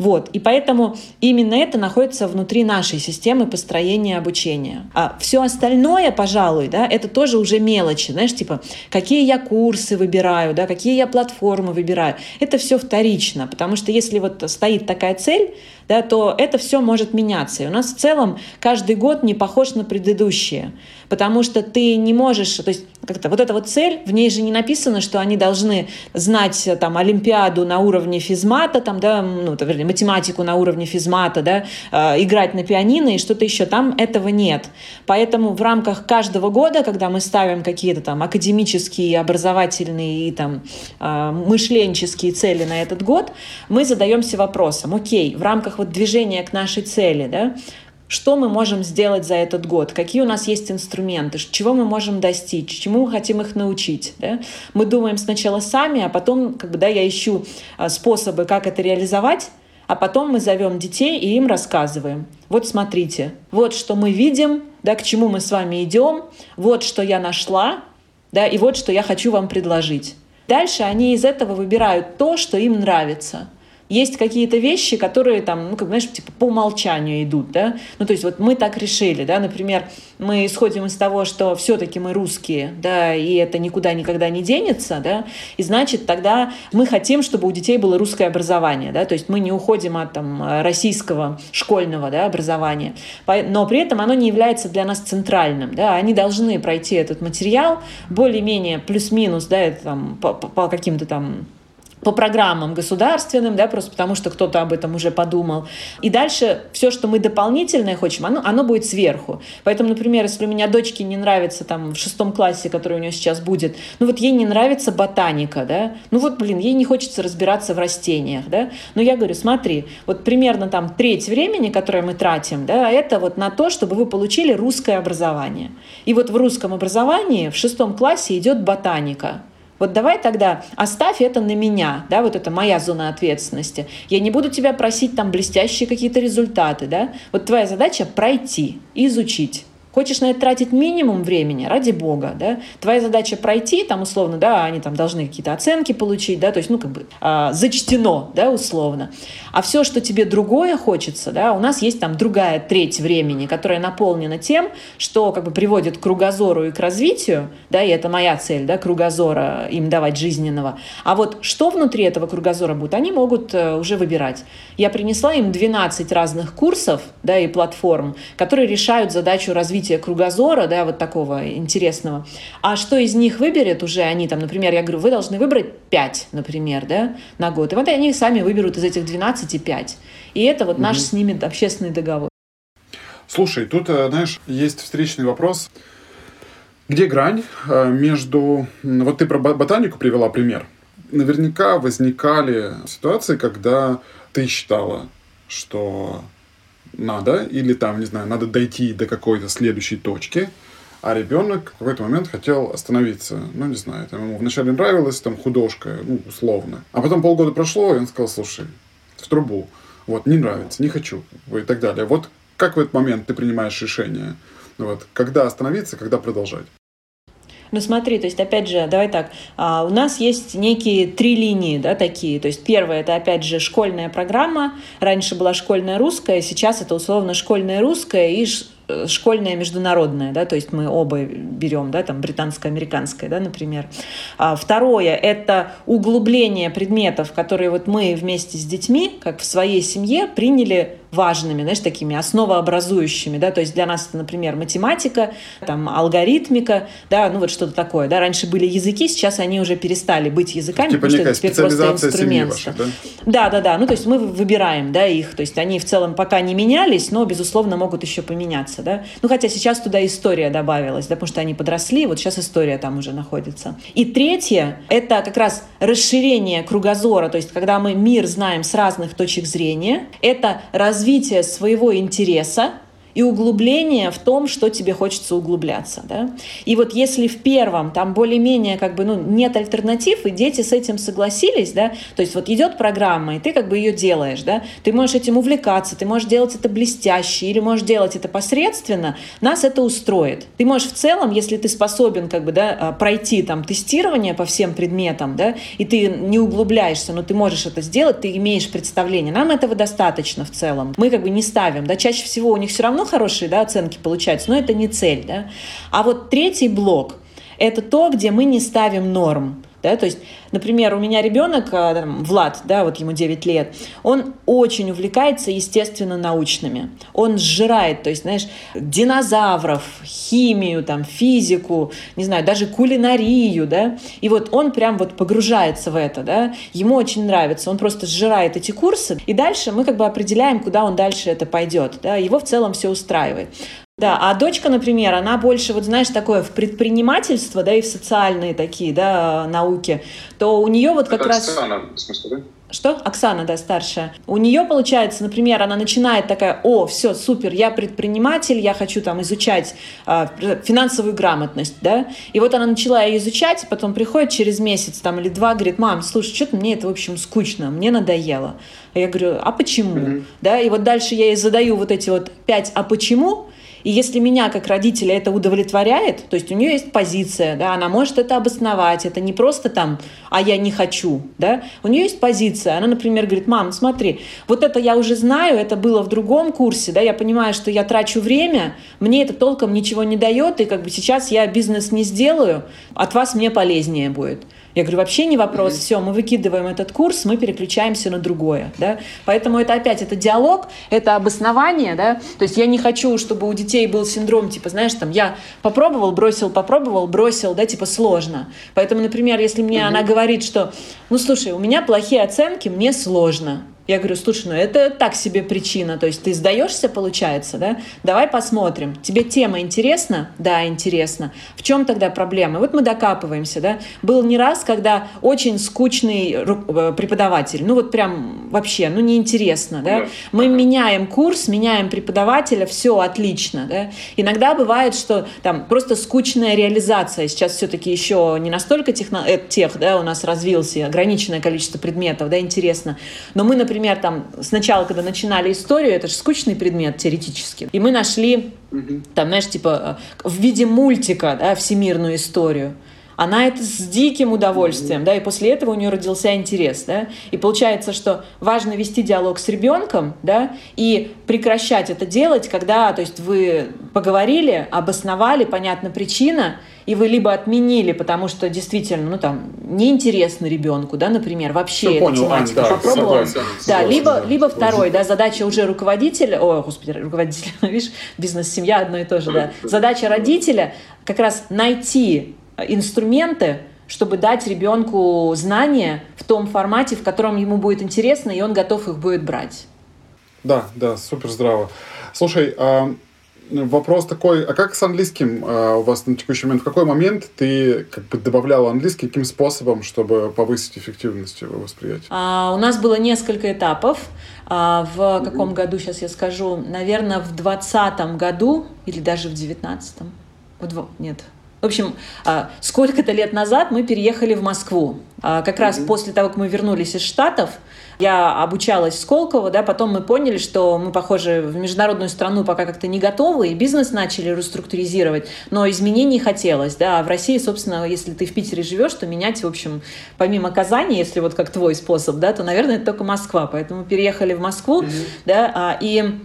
Вот. И поэтому именно это находится внутри нашей системы построения обучения. А все остальное, пожалуй, да, это тоже уже мелочи. Знаешь, типа, какие я курсы выбираю, да, какие я платформы выбираю. Это все вторично, потому что если вот стоит такая цель, да, то это все может меняться. И у нас в целом каждый год не похож на предыдущие, потому что ты не можешь, то есть как-то вот эта вот цель, в ней же не написано, что они должны знать там Олимпиаду на уровне физмата, там, да, ну, то, вернее, математику на уровне физмата, да, э, играть на пианино и что-то еще. Там этого нет. Поэтому в рамках каждого года, когда мы ставим какие-то там академические, образовательные и там э, мышленческие цели на этот год, мы задаемся вопросом, окей, в рамках вот движения к нашей цели, да, что мы можем сделать за этот год, какие у нас есть инструменты, чего мы можем достичь, чему мы хотим их научить. Да? Мы думаем сначала сами, а потом как бы, да, я ищу а, способы, как это реализовать, а потом мы зовем детей и им рассказываем. Вот смотрите, вот что мы видим, да, к чему мы с вами идем, вот что я нашла, да, и вот что я хочу вам предложить. Дальше они из этого выбирают то, что им нравится – есть какие-то вещи, которые там, ну, как, знаешь, типа по умолчанию идут, да, ну, то есть вот мы так решили, да, например, мы исходим из того, что все-таки мы русские, да, и это никуда никогда не денется, да, и значит тогда мы хотим, чтобы у детей было русское образование, да, то есть мы не уходим от там российского школьного, да, образования, но при этом оно не является для нас центральным, да, они должны пройти этот материал более-менее плюс-минус, да, это там по, по каким-то там по программам государственным, да, просто потому что кто-то об этом уже подумал. И дальше все, что мы дополнительное хотим, оно, оно будет сверху. Поэтому, например, если у меня дочке не нравится там в шестом классе, который у нее сейчас будет, ну вот ей не нравится ботаника, да, ну вот, блин, ей не хочется разбираться в растениях, да, но я говорю, смотри, вот примерно там треть времени, которое мы тратим, да, это вот на то, чтобы вы получили русское образование. И вот в русском образовании в шестом классе идет ботаника, вот давай тогда оставь это на меня, да, вот это моя зона ответственности. Я не буду тебя просить там блестящие какие-то результаты, да. Вот твоя задача пройти, изучить. Хочешь на это тратить минимум времени, ради бога, да? Твоя задача пройти, там, условно, да, они там должны какие-то оценки получить, да, то есть, ну, как бы а, зачтено, да, условно. А все, что тебе другое хочется, да, у нас есть там другая треть времени, которая наполнена тем, что как бы приводит к кругозору и к развитию, да, и это моя цель, да, кругозора им давать жизненного. А вот что внутри этого кругозора будет, они могут э, уже выбирать. Я принесла им 12 разных курсов, да, и платформ, которые решают задачу развития развития кругозора, да, вот такого интересного. А что из них выберет уже они, там, например, я говорю, вы должны выбрать 5, например, да, на год. И вот они сами выберут из этих 12 5. И это вот угу. наш с ними общественный договор.
Слушай, тут, э, знаешь, есть встречный вопрос. Где грань э, между... Вот ты про ботанику привела пример. Наверняка возникали ситуации, когда ты считала, что надо, или там, не знаю, надо дойти до какой-то следующей точки, а ребенок в какой-то момент хотел остановиться. Ну, не знаю, там ему вначале нравилась там художка, ну, условно. А потом полгода прошло, и он сказал, слушай, в трубу. Вот, не нравится, не хочу, и так далее. Вот как в этот момент ты принимаешь решение? Вот, когда остановиться, когда продолжать?
Ну смотри, то есть опять же, давай так, а, у нас есть некие три линии, да, такие. То есть первая это опять же школьная программа. Раньше была школьная русская, сейчас это условно школьная русская и Э, школьное международное, да, то есть мы оба берем, да, там британско-американское, да, например. А второе – это углубление предметов, которые вот мы вместе с детьми, как в своей семье, приняли важными, знаешь, такими основообразующими, да, то есть для нас это, например, математика, там, алгоритмика, да, ну вот что-то такое, да, раньше были языки, сейчас они уже перестали быть языками,
типа потому что это теперь просто инструмент.
Вашей, да? да, да, да, ну то есть мы выбираем, да, их, то есть они в целом пока не менялись, но, безусловно, могут еще поменяться да. Ну, хотя сейчас туда история добавилась, да, потому что они подросли, вот сейчас история там уже находится. И третье — это как раз расширение кругозора, то есть когда мы мир знаем с разных точек зрения, это развитие своего интереса, и углубление в том, что тебе хочется углубляться. Да? И вот если в первом там более-менее как бы, ну, нет альтернатив, и дети с этим согласились, да, то есть вот идет программа, и ты как бы ее делаешь, да, ты можешь этим увлекаться, ты можешь делать это блестяще или можешь делать это посредственно, нас это устроит. Ты можешь в целом, если ты способен как бы, да, а, пройти там тестирование по всем предметам, да, и ты не углубляешься, но ты можешь это сделать, ты имеешь представление. Нам этого достаточно в целом. Мы как бы не ставим, да, чаще всего у них все равно равно хорошие да, оценки получаются, но это не цель. Да? А вот третий блок – это то, где мы не ставим норм. Да, то есть, например, у меня ребенок, а, там, Влад, да, вот ему 9 лет, он очень увлекается, естественно, научными. Он сжирает, то есть, знаешь, динозавров, химию, там, физику, не знаю, даже кулинарию, да, и вот он прям вот погружается в это, да, ему очень нравится, он просто сжирает эти курсы, и дальше мы как бы определяем, куда он дальше это пойдет, да, его в целом все устраивает. Да, а дочка, например, она больше, вот знаешь, такое в предпринимательство, да, и в социальные такие, да, науки, то у нее вот как Это раз... Оксана, в смысле, да? Что? Оксана, да, старшая. У нее получается, например, она начинает такая, о, все, супер, я предприниматель, я хочу там изучать э, финансовую грамотность, да. И вот она начала ее изучать, потом приходит через месяц там или два, говорит, мам, слушай, что-то мне это, в общем, скучно, мне надоело. А я говорю, а почему? Mm-hmm. Да, и вот дальше я ей задаю вот эти вот пять «а почему?», и если меня как родителя это удовлетворяет, то есть у нее есть позиция, да, она может это обосновать, это не просто там, а я не хочу, да, у нее есть позиция, она, например, говорит, мам, смотри, вот это я уже знаю, это было в другом курсе, да, я понимаю, что я трачу время, мне это толком ничего не дает, и как бы сейчас я бизнес не сделаю, от вас мне полезнее будет. Я говорю, вообще не вопрос, mm-hmm. все, мы выкидываем этот курс, мы переключаемся на другое, да. Поэтому это опять, это диалог, это обоснование, да. То есть я не хочу, чтобы у детей был синдром, типа, знаешь, там, я попробовал, бросил, попробовал, бросил, да, типа, сложно. Поэтому, например, если мне mm-hmm. она говорит, что, ну, слушай, у меня плохие оценки, мне сложно, я говорю, слушай, ну это так себе причина, то есть ты сдаешься, получается, да? Давай посмотрим. Тебе тема интересна? Да, интересна. В чем тогда проблема? Вот мы докапываемся, да? Был не раз, когда очень скучный э, преподаватель, ну вот прям вообще, ну неинтересно, да? Мы меняем курс, меняем преподавателя, все отлично, да? Иногда бывает, что там просто скучная реализация. Сейчас все-таки еще не настолько техно... э, тех, да, у нас развился ограниченное количество предметов, да, интересно. Но мы, например, например, там сначала, когда начинали историю, это же скучный предмет теоретически, и мы нашли там, знаешь, типа в виде мультика, да, всемирную историю. Она это с диким удовольствием, да, и после этого у нее родился интерес, да, и получается, что важно вести диалог с ребенком, да, и прекращать это делать, когда, то есть вы поговорили, обосновали, понятна причина, и вы либо отменили, потому что действительно, ну там, неинтересно ребенку, да, например, вообще
эту тематику да,
попробовал. Согласен, да, согласен, либо, да. либо второй, да, задача уже руководителя, о, господи, руководителя, видишь, бизнес-семья одно и то же, да. Задача родителя как раз найти инструменты, чтобы дать ребенку знания в том формате, в котором ему будет интересно, и он готов их будет брать.
Да, да, супер здраво. Слушай, а вопрос такой, а как с английским а, у вас на текущий момент? В какой момент ты как бы добавляла английский, каким способом, чтобы повысить эффективность его восприятия?
А, у нас было несколько этапов. А, в каком году, сейчас я скажу, наверное, в двадцатом году или даже в девятнадцатом. Нет, в общем, а, сколько-то лет назад мы переехали в Москву. А, как раз после того, как мы вернулись из Штатов, я обучалась в Сколково, да, потом мы поняли, что мы, похоже, в международную страну пока как-то не готовы, и бизнес начали реструктуризировать, но изменений хотелось, да, а в России, собственно, если ты в Питере живешь, то менять, в общем, помимо Казани, если вот как твой способ, да, то, наверное, это только Москва, поэтому переехали в Москву, mm-hmm. да, и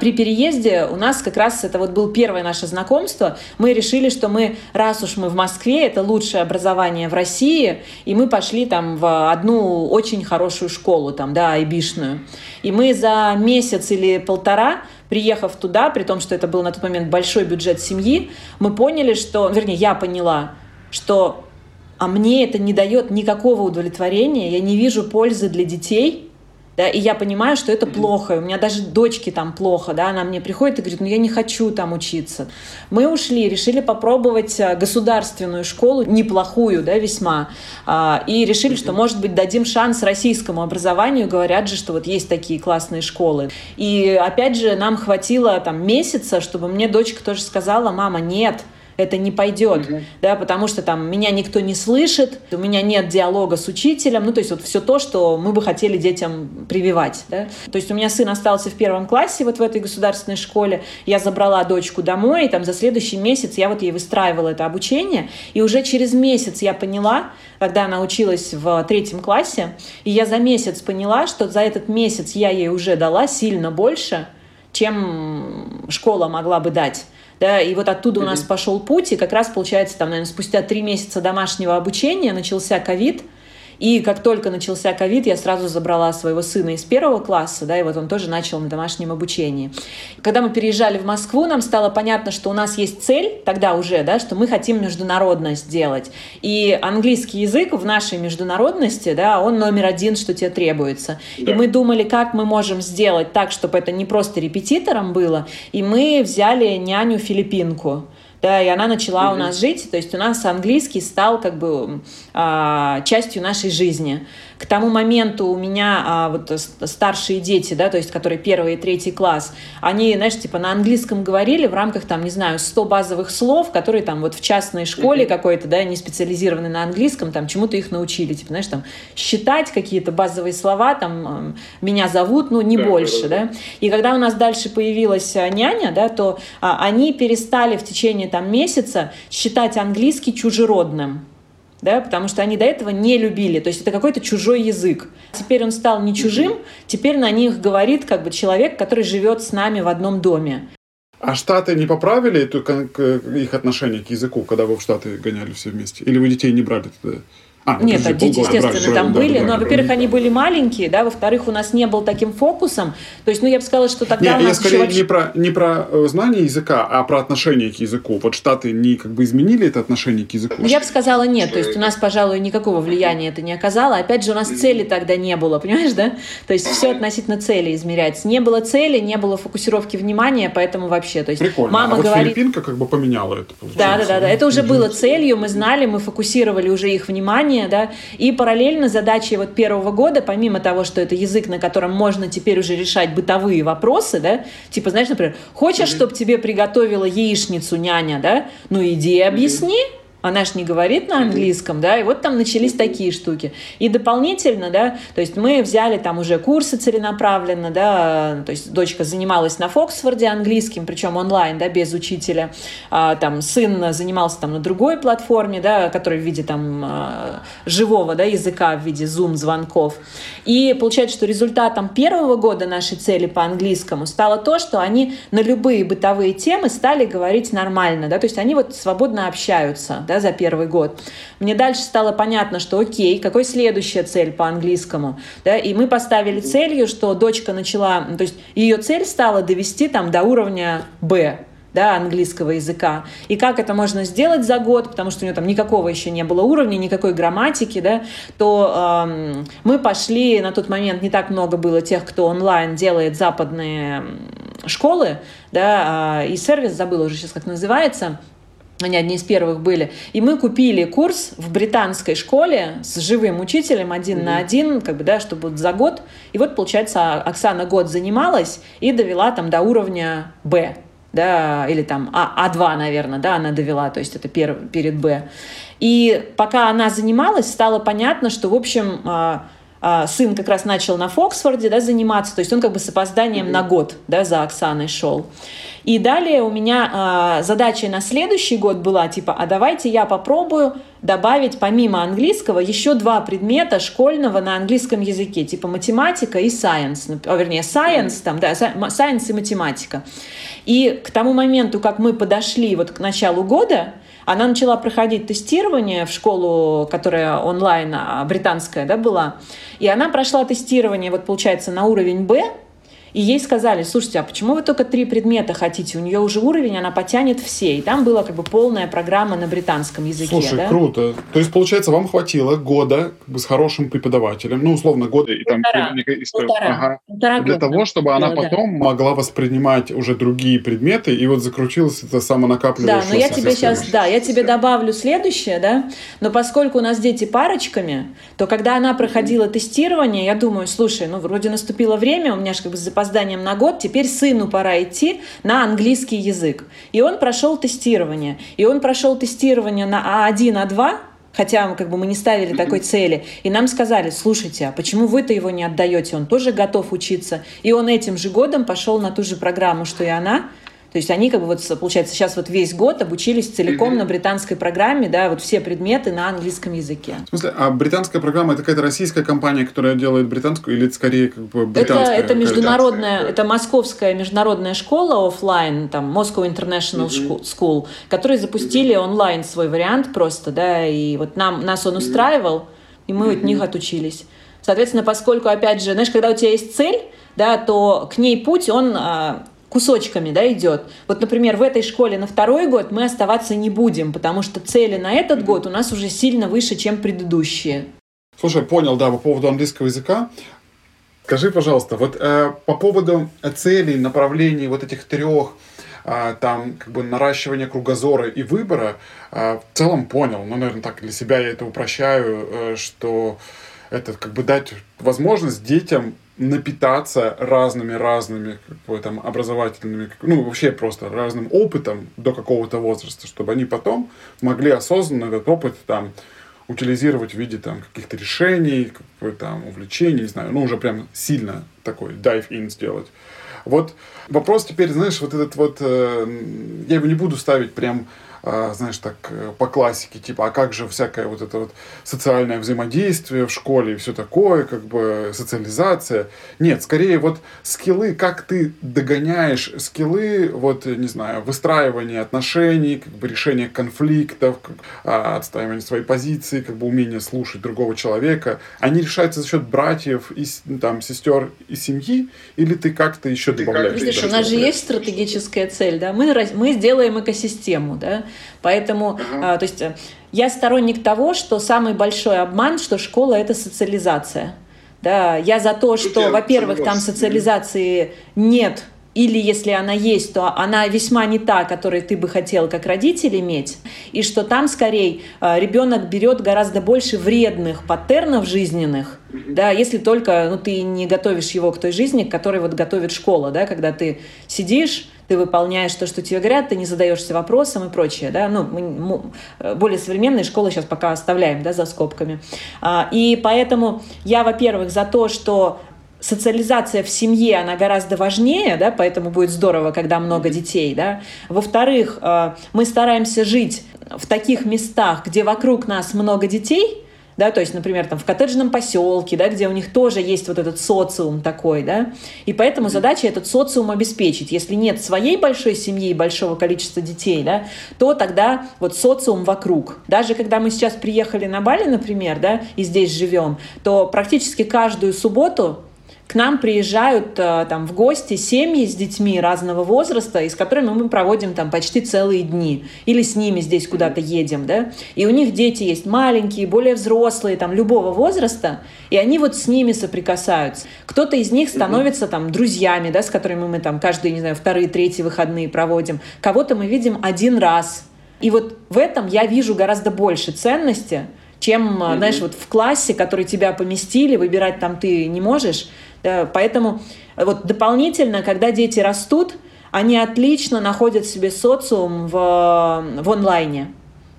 при переезде у нас как раз это вот было первое наше знакомство. Мы решили, что мы, раз уж мы в Москве, это лучшее образование в России, и мы пошли там в одну очень хорошую школу, там, да, айбишную. И мы за месяц или полтора приехав туда, при том, что это был на тот момент большой бюджет семьи, мы поняли, что, вернее, я поняла, что а мне это не дает никакого удовлетворения, я не вижу пользы для детей – да, и я понимаю, что это плохо, у меня даже дочки там плохо, да, она мне приходит и говорит, ну я не хочу там учиться. Мы ушли, решили попробовать э, государственную школу, неплохую, да, весьма, а, и решили, что, может быть, дадим шанс российскому образованию, говорят же, что вот есть такие классные школы. И опять же, нам хватило там месяца, чтобы мне дочка тоже сказала, мама, нет, это не пойдет, угу. да, потому что там меня никто не слышит, у меня нет диалога с учителем, ну, то есть вот все то, что мы бы хотели детям прививать, да. То есть у меня сын остался в первом классе вот в этой государственной школе, я забрала дочку домой, и там за следующий месяц я вот ей выстраивала это обучение, и уже через месяц я поняла, когда она училась в третьем классе, и я за месяц поняла, что за этот месяц я ей уже дала сильно больше, чем школа могла бы дать да, и вот оттуда у нас пошел путь, и как раз, получается, там, наверное, спустя три месяца домашнего обучения начался ковид, и как только начался ковид, я сразу забрала своего сына из первого класса, да, и вот он тоже начал на домашнем обучении. Когда мы переезжали в Москву, нам стало понятно, что у нас есть цель тогда уже, да, что мы хотим международность сделать. И английский язык в нашей международности, да, он номер один, что тебе требуется. Да. И мы думали, как мы можем сделать так, чтобы это не просто репетитором было, и мы взяли няню-филиппинку да, и она начала mm-hmm. у нас жить, то есть у нас английский стал как бы а, частью нашей жизни. К тому моменту у меня а, вот старшие дети, да, то есть которые первый и третий класс, они, знаешь, типа на английском говорили в рамках там, не знаю, 100 базовых слов, которые там вот в частной школе mm-hmm. какой-то, да, не специализированной на английском, там чему-то их научили, типа, знаешь, там считать какие-то базовые слова, там меня зовут, ну не да, больше, да, да. И когда у нас дальше появилась а, няня, да, то а, они перестали в течение там месяца считать английский чужеродным да, потому что они до этого не любили, то есть это какой-то чужой язык. Теперь он стал не чужим, теперь на них говорит как бы человек, который живет с нами в одном доме.
А Штаты не поправили эту, их отношение к языку, когда вы в Штаты гоняли все вместе? Или вы детей не брали тогда?
А, ну, Нет, а дети, естественно, там брали, были. Да, но, брали, во-первых, они были маленькие, да, во-вторых, у нас не был таким фокусом. То есть, ну, я бы сказала, что тогда
Нет, у нас я скорее не, про, не про э, знание языка, а про отношение к языку. Вот Штаты не как бы изменили это отношение к языку?
Я бы сказала нет. То есть, у нас, пожалуй, никакого влияния это не оказало. Опять же, у нас цели тогда не было, понимаешь, да? То есть, все относительно цели измеряется. Не было цели, не было фокусировки внимания, поэтому вообще. То есть,
Прикольно. Мама а вот говорит... Филиппинка как бы поменяла это,
Да, да, да, да. Это уже было целью, мы знали, мы фокусировали уже их внимание, да, и параллельно задачей вот первого года, помимо того, что это язык, на котором можно теперь уже решать бытовые вопросы, да, типа, знаешь, например, хочешь, чтобы тебе приготовила яичницу няня, да, ну иди объясни, она ж не говорит на английском, да, и вот там начались такие штуки. И дополнительно, да, то есть мы взяли там уже курсы целенаправленно, да, то есть дочка занималась на Фоксфорде английским, причем онлайн, да, без учителя, а, там сын занимался там на другой платформе, да, который в виде там а, живого, да, языка, в виде зум-звонков. И получается, что результатом первого года нашей цели по английскому стало то, что они на любые бытовые темы стали говорить нормально, да, то есть они вот свободно общаются, да, за первый год. Мне дальше стало понятно, что окей, какой следующая цель по английскому, да, и мы поставили целью, что дочка начала, то есть ее цель стала довести там до уровня Б, да, английского языка. И как это можно сделать за год, потому что у нее там никакого еще не было уровня, никакой грамматики, да, то э, мы пошли, на тот момент не так много было тех, кто онлайн делает западные школы, да, э, и сервис, забыла уже сейчас, как называется, они одни из первых были. И мы купили курс в британской школе с живым учителем один mm-hmm. на один, как бы, да, чтобы за год. И вот, получается, Оксана год занималась и довела там до уровня Б, да, или там А, А2, наверное, да, она довела, то есть это пер, перед Б. И пока она занималась, стало понятно, что, в общем, а, а, сын как раз начал на Фоксфорде да, заниматься, то есть он как бы с опозданием mm-hmm. на год да, за Оксаной шел. И далее у меня э, задача на следующий год была типа, а давайте я попробую добавить помимо английского еще два предмета школьного на английском языке, типа математика и science, а, вернее science, там, да, science и математика. И к тому моменту, как мы подошли вот к началу года, она начала проходить тестирование в школу, которая онлайн, британская, да, была. И она прошла тестирование, вот получается, на уровень Б, и ей сказали, слушайте, а почему вы только три предмета хотите? У нее уже уровень, она потянет все. И там была как бы полная программа на британском языке.
Слушай, да? круто. То есть, получается, вам хватило года как бы, с хорошим преподавателем, ну, условно, года и там...
Полтора. Полтора.
Ага, Полтора для года. того, чтобы она да, потом да. могла воспринимать уже другие предметы, и вот закрутилось это самонакапливающееся.
Да, но я тебе сейчас, да, я тебе добавлю следующее, да, но поскольку у нас дети парочками, то когда она проходила тестирование, я думаю, слушай, ну, вроде наступило время, у меня же как бы опозданием на год, теперь сыну пора идти на английский язык. И он прошел тестирование. И он прошел тестирование на А1, А2, хотя как бы мы не ставили такой цели. И нам сказали, слушайте, а почему вы-то его не отдаете? Он тоже готов учиться. И он этим же годом пошел на ту же программу, что и она, то есть они, как бы вот, получается, сейчас вот весь год обучились целиком mm-hmm. на британской программе, да, вот все предметы на английском языке.
В смысле, а британская программа это какая-то российская компания, которая делает британскую, или это скорее как бы британская?
Это, это международная, это московская международная школа офлайн, там Moscow International mm-hmm. School, которые запустили mm-hmm. онлайн свой вариант просто, да, и вот нам, нас он устраивал, и мы mm-hmm. от них отучились. Соответственно, поскольку, опять же, знаешь, когда у тебя есть цель, да, то к ней путь, он а, кусочками да, идет. Вот, например, в этой школе на второй год мы оставаться не будем, потому что цели на этот год у нас уже сильно выше, чем предыдущие.
Слушай, понял, да, по поводу английского языка. Скажи, пожалуйста, вот э, по поводу целей, направлений вот этих трех, э, там, как бы наращивания кругозора и выбора, э, в целом понял, ну, наверное, так для себя я это упрощаю, э, что это как бы дать возможность детям напитаться разными-разными там, образовательными, ну, вообще просто разным опытом до какого-то возраста, чтобы они потом могли осознанно этот опыт там утилизировать в виде там каких-то решений, там увлечений, не знаю, ну, уже прям сильно такой dive-in сделать. Вот вопрос теперь, знаешь, вот этот вот, э, я его не буду ставить прям знаешь, так э, по классике, типа, а как же всякое вот это вот социальное взаимодействие в школе и все такое, как бы социализация. Нет, скорее вот скиллы, как ты догоняешь скиллы, вот, не знаю, выстраивание отношений, как бы решение конфликтов, а, отстаивание своей позиции, как бы умение слушать другого человека, они решаются за счет братьев и там сестер и семьи, или ты как-то еще добавляешь?
Видишь, у нас же есть стратегическая цель, да, мы, мы сделаем экосистему, да, Поэтому, uh-huh. то есть э, я сторонник того, что самый большой обман, что школа это социализация. Да, я за то, что, во-первых, там социализации нет, или если она есть, то она весьма не та, которую ты бы хотел как родитель иметь, и что там скорее э, ребенок берет гораздо больше вредных паттернов жизненных, да, если только ну, ты не готовишь его к той жизни, к которой вот готовит школа, да, когда ты сидишь, ты выполняешь то, что тебе говорят, ты не задаешься вопросом и прочее, да, ну, мы, более современные школы сейчас пока оставляем, да, за скобками. А, и поэтому я, во-первых, за то, что социализация в семье, она гораздо важнее, да, поэтому будет здорово, когда много детей, да. Во-вторых, э, мы стараемся жить в таких местах, где вокруг нас много детей, да, то есть, например, там в коттеджном поселке, да, где у них тоже есть вот этот социум такой, да, и поэтому задача этот социум обеспечить. Если нет своей большой семьи и большого количества детей, да, то тогда вот социум вокруг. Даже когда мы сейчас приехали на Бали, например, да, и здесь живем, то практически каждую субботу к нам приезжают э, там в гости семьи с детьми разного возраста, и с которыми мы проводим там почти целые дни. Или с ними здесь куда-то едем, да. И у них дети есть маленькие, более взрослые, там любого возраста, и они вот с ними соприкасаются. Кто-то из них становится там друзьями, да, с которыми мы там каждые, не знаю, вторые, третьи выходные проводим. Кого-то мы видим один раз. И вот в этом я вижу гораздо больше ценности, чем, mm-hmm. знаешь, вот в классе, который тебя поместили, выбирать там ты не можешь, поэтому э, вот дополнительно, когда дети растут, они отлично находят себе социум в, в онлайне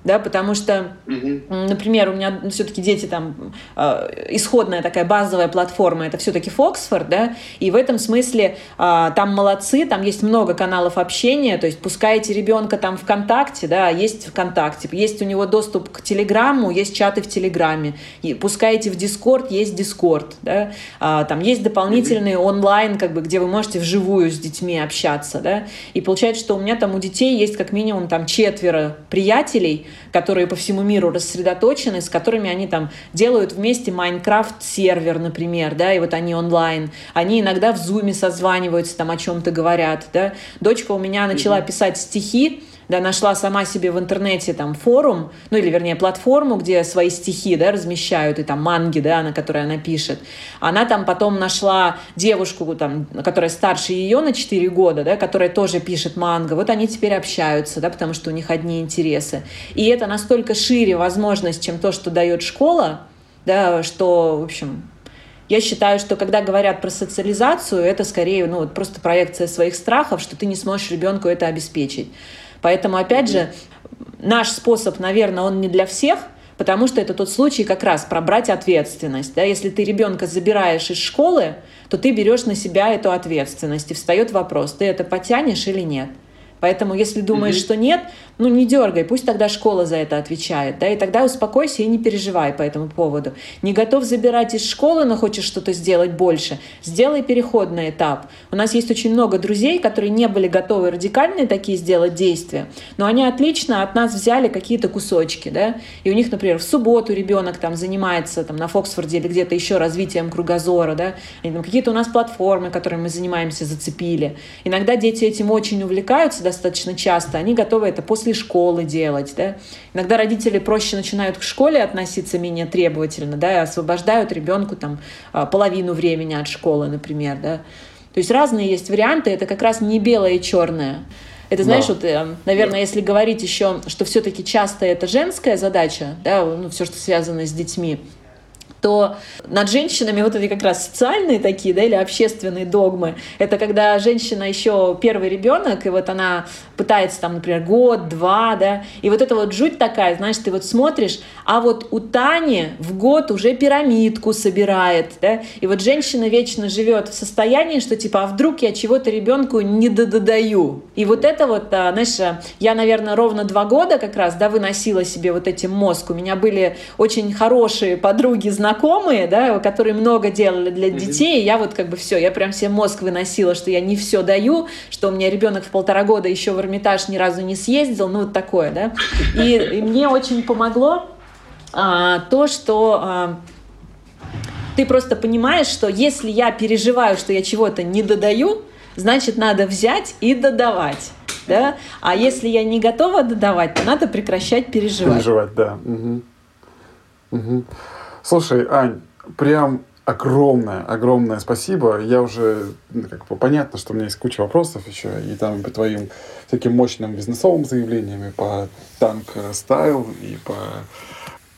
да, потому что, например, у меня все-таки дети там э, исходная такая базовая платформа, это все-таки Фоксфорд, да, и в этом смысле э, там молодцы, там есть много каналов общения, то есть пускаете ребенка там ВКонтакте, да, есть ВКонтакте, есть у него доступ к Телеграмму, есть чаты в Телеграме, и пускаете в Дискорд, есть Дискорд, да, э, там есть дополнительные онлайн, как бы, где вы можете вживую с детьми общаться, да, и получается, что у меня там у детей есть как минимум там четверо приятелей, которые по всему миру рассредоточены, с которыми они там делают вместе Minecraft-сервер, например, да, и вот они онлайн. Они иногда в Zoom е созваниваются, там о чем-то говорят, да. Дочка у меня начала писать стихи, да, нашла сама себе в интернете там форум, ну или вернее платформу, где свои стихи, да, размещают, и там манги, да, на которой она пишет. Она там потом нашла девушку, там, которая старше ее на 4 года, да, которая тоже пишет мангу. Вот они теперь общаются, да, потому что у них одни интересы. И это настолько шире возможность, чем то, что дает школа, да, что, в общем, я считаю, что когда говорят про социализацию, это скорее ну, вот просто проекция своих страхов, что ты не сможешь ребенку это обеспечить. Поэтому, опять же, наш способ, наверное, он не для всех, потому что это тот случай как раз про брать ответственность. Да? Если ты ребенка забираешь из школы, то ты берешь на себя эту ответственность. И встает вопрос, ты это потянешь или нет. Поэтому, если думаешь, mm-hmm. что нет, ну не дергай, пусть тогда школа за это отвечает, да, и тогда успокойся и не переживай по этому поводу. Не готов забирать из школы, но хочешь что-то сделать больше, сделай переходный этап. У нас есть очень много друзей, которые не были готовы радикальные такие сделать действия, но они отлично от нас взяли какие-то кусочки, да, и у них, например, в субботу ребенок там занимается там на Фоксфорде или где-то еще развитием кругозора, да, или там какие-то у нас платформы, которыми мы занимаемся, зацепили. Иногда дети этим очень увлекаются, достаточно часто, они готовы это после школы делать. Да? Иногда родители проще начинают к школе относиться менее требовательно, да, и освобождают ребенку там а, половину времени от школы, например. Да? То есть разные есть варианты, это как раз не белое и черное. Это, знаешь, да. вот, э, наверное, если говорить еще, что все-таки часто это женская задача, да, ну, все, что связано с детьми, то над женщинами вот эти как раз социальные такие, да, или общественные догмы, это когда женщина еще первый ребенок, и вот она пытается там, например, год, два, да, и вот это вот жуть такая, знаешь, ты вот смотришь, а вот у Тани в год уже пирамидку собирает, да, и вот женщина вечно живет в состоянии, что типа, а вдруг я чего-то ребенку не додаю. И вот это вот, а, знаешь, я, наверное, ровно два года как раз, да, выносила себе вот этим мозг. У меня были очень хорошие подруги, знакомые, знакомые, да, которые много делали для детей, я вот как бы все, я прям себе мозг выносила, что я не все даю, что у меня ребенок в полтора года еще в Эрмитаж ни разу не съездил, ну вот такое, да. И, и мне очень помогло а, то, что а, ты просто понимаешь, что если я переживаю, что я чего-то не додаю, значит, надо взять и додавать. Да? А если я не готова додавать, то надо прекращать переживать.
Переживать, да. Угу. Угу. Слушай, Ань, прям огромное, огромное спасибо. Я уже, ну, как бы понятно, что у меня есть куча вопросов еще, и там по твоим таким мощным бизнесовым заявлениям, и по танк стайл, и по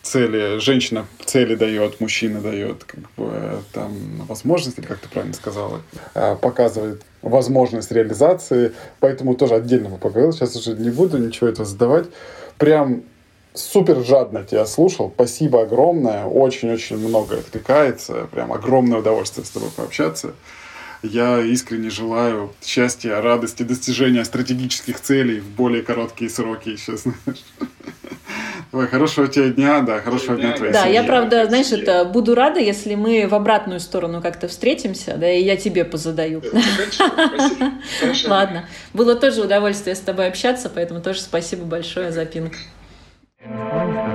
цели, женщина цели дает, мужчина дает, как бы там возможности, как ты правильно сказала, а, показывает возможность реализации, поэтому тоже отдельно мы поговорили, сейчас уже не буду ничего этого задавать. Прям супер жадно тебя слушал, спасибо огромное, очень-очень много откликается, прям огромное удовольствие с тобой пообщаться. Я искренне желаю счастья, радости, достижения стратегических целей в более короткие сроки еще, знаешь. Ой, хорошего тебе дня, да, хорошего дня твоей
Да, семьи. я правда, знаешь, это буду рада, если мы в обратную сторону как-то встретимся, да, и я тебе позадаю. Ладно, было тоже удовольствие с тобой общаться, поэтому тоже спасибо большое за пинг. Thank you.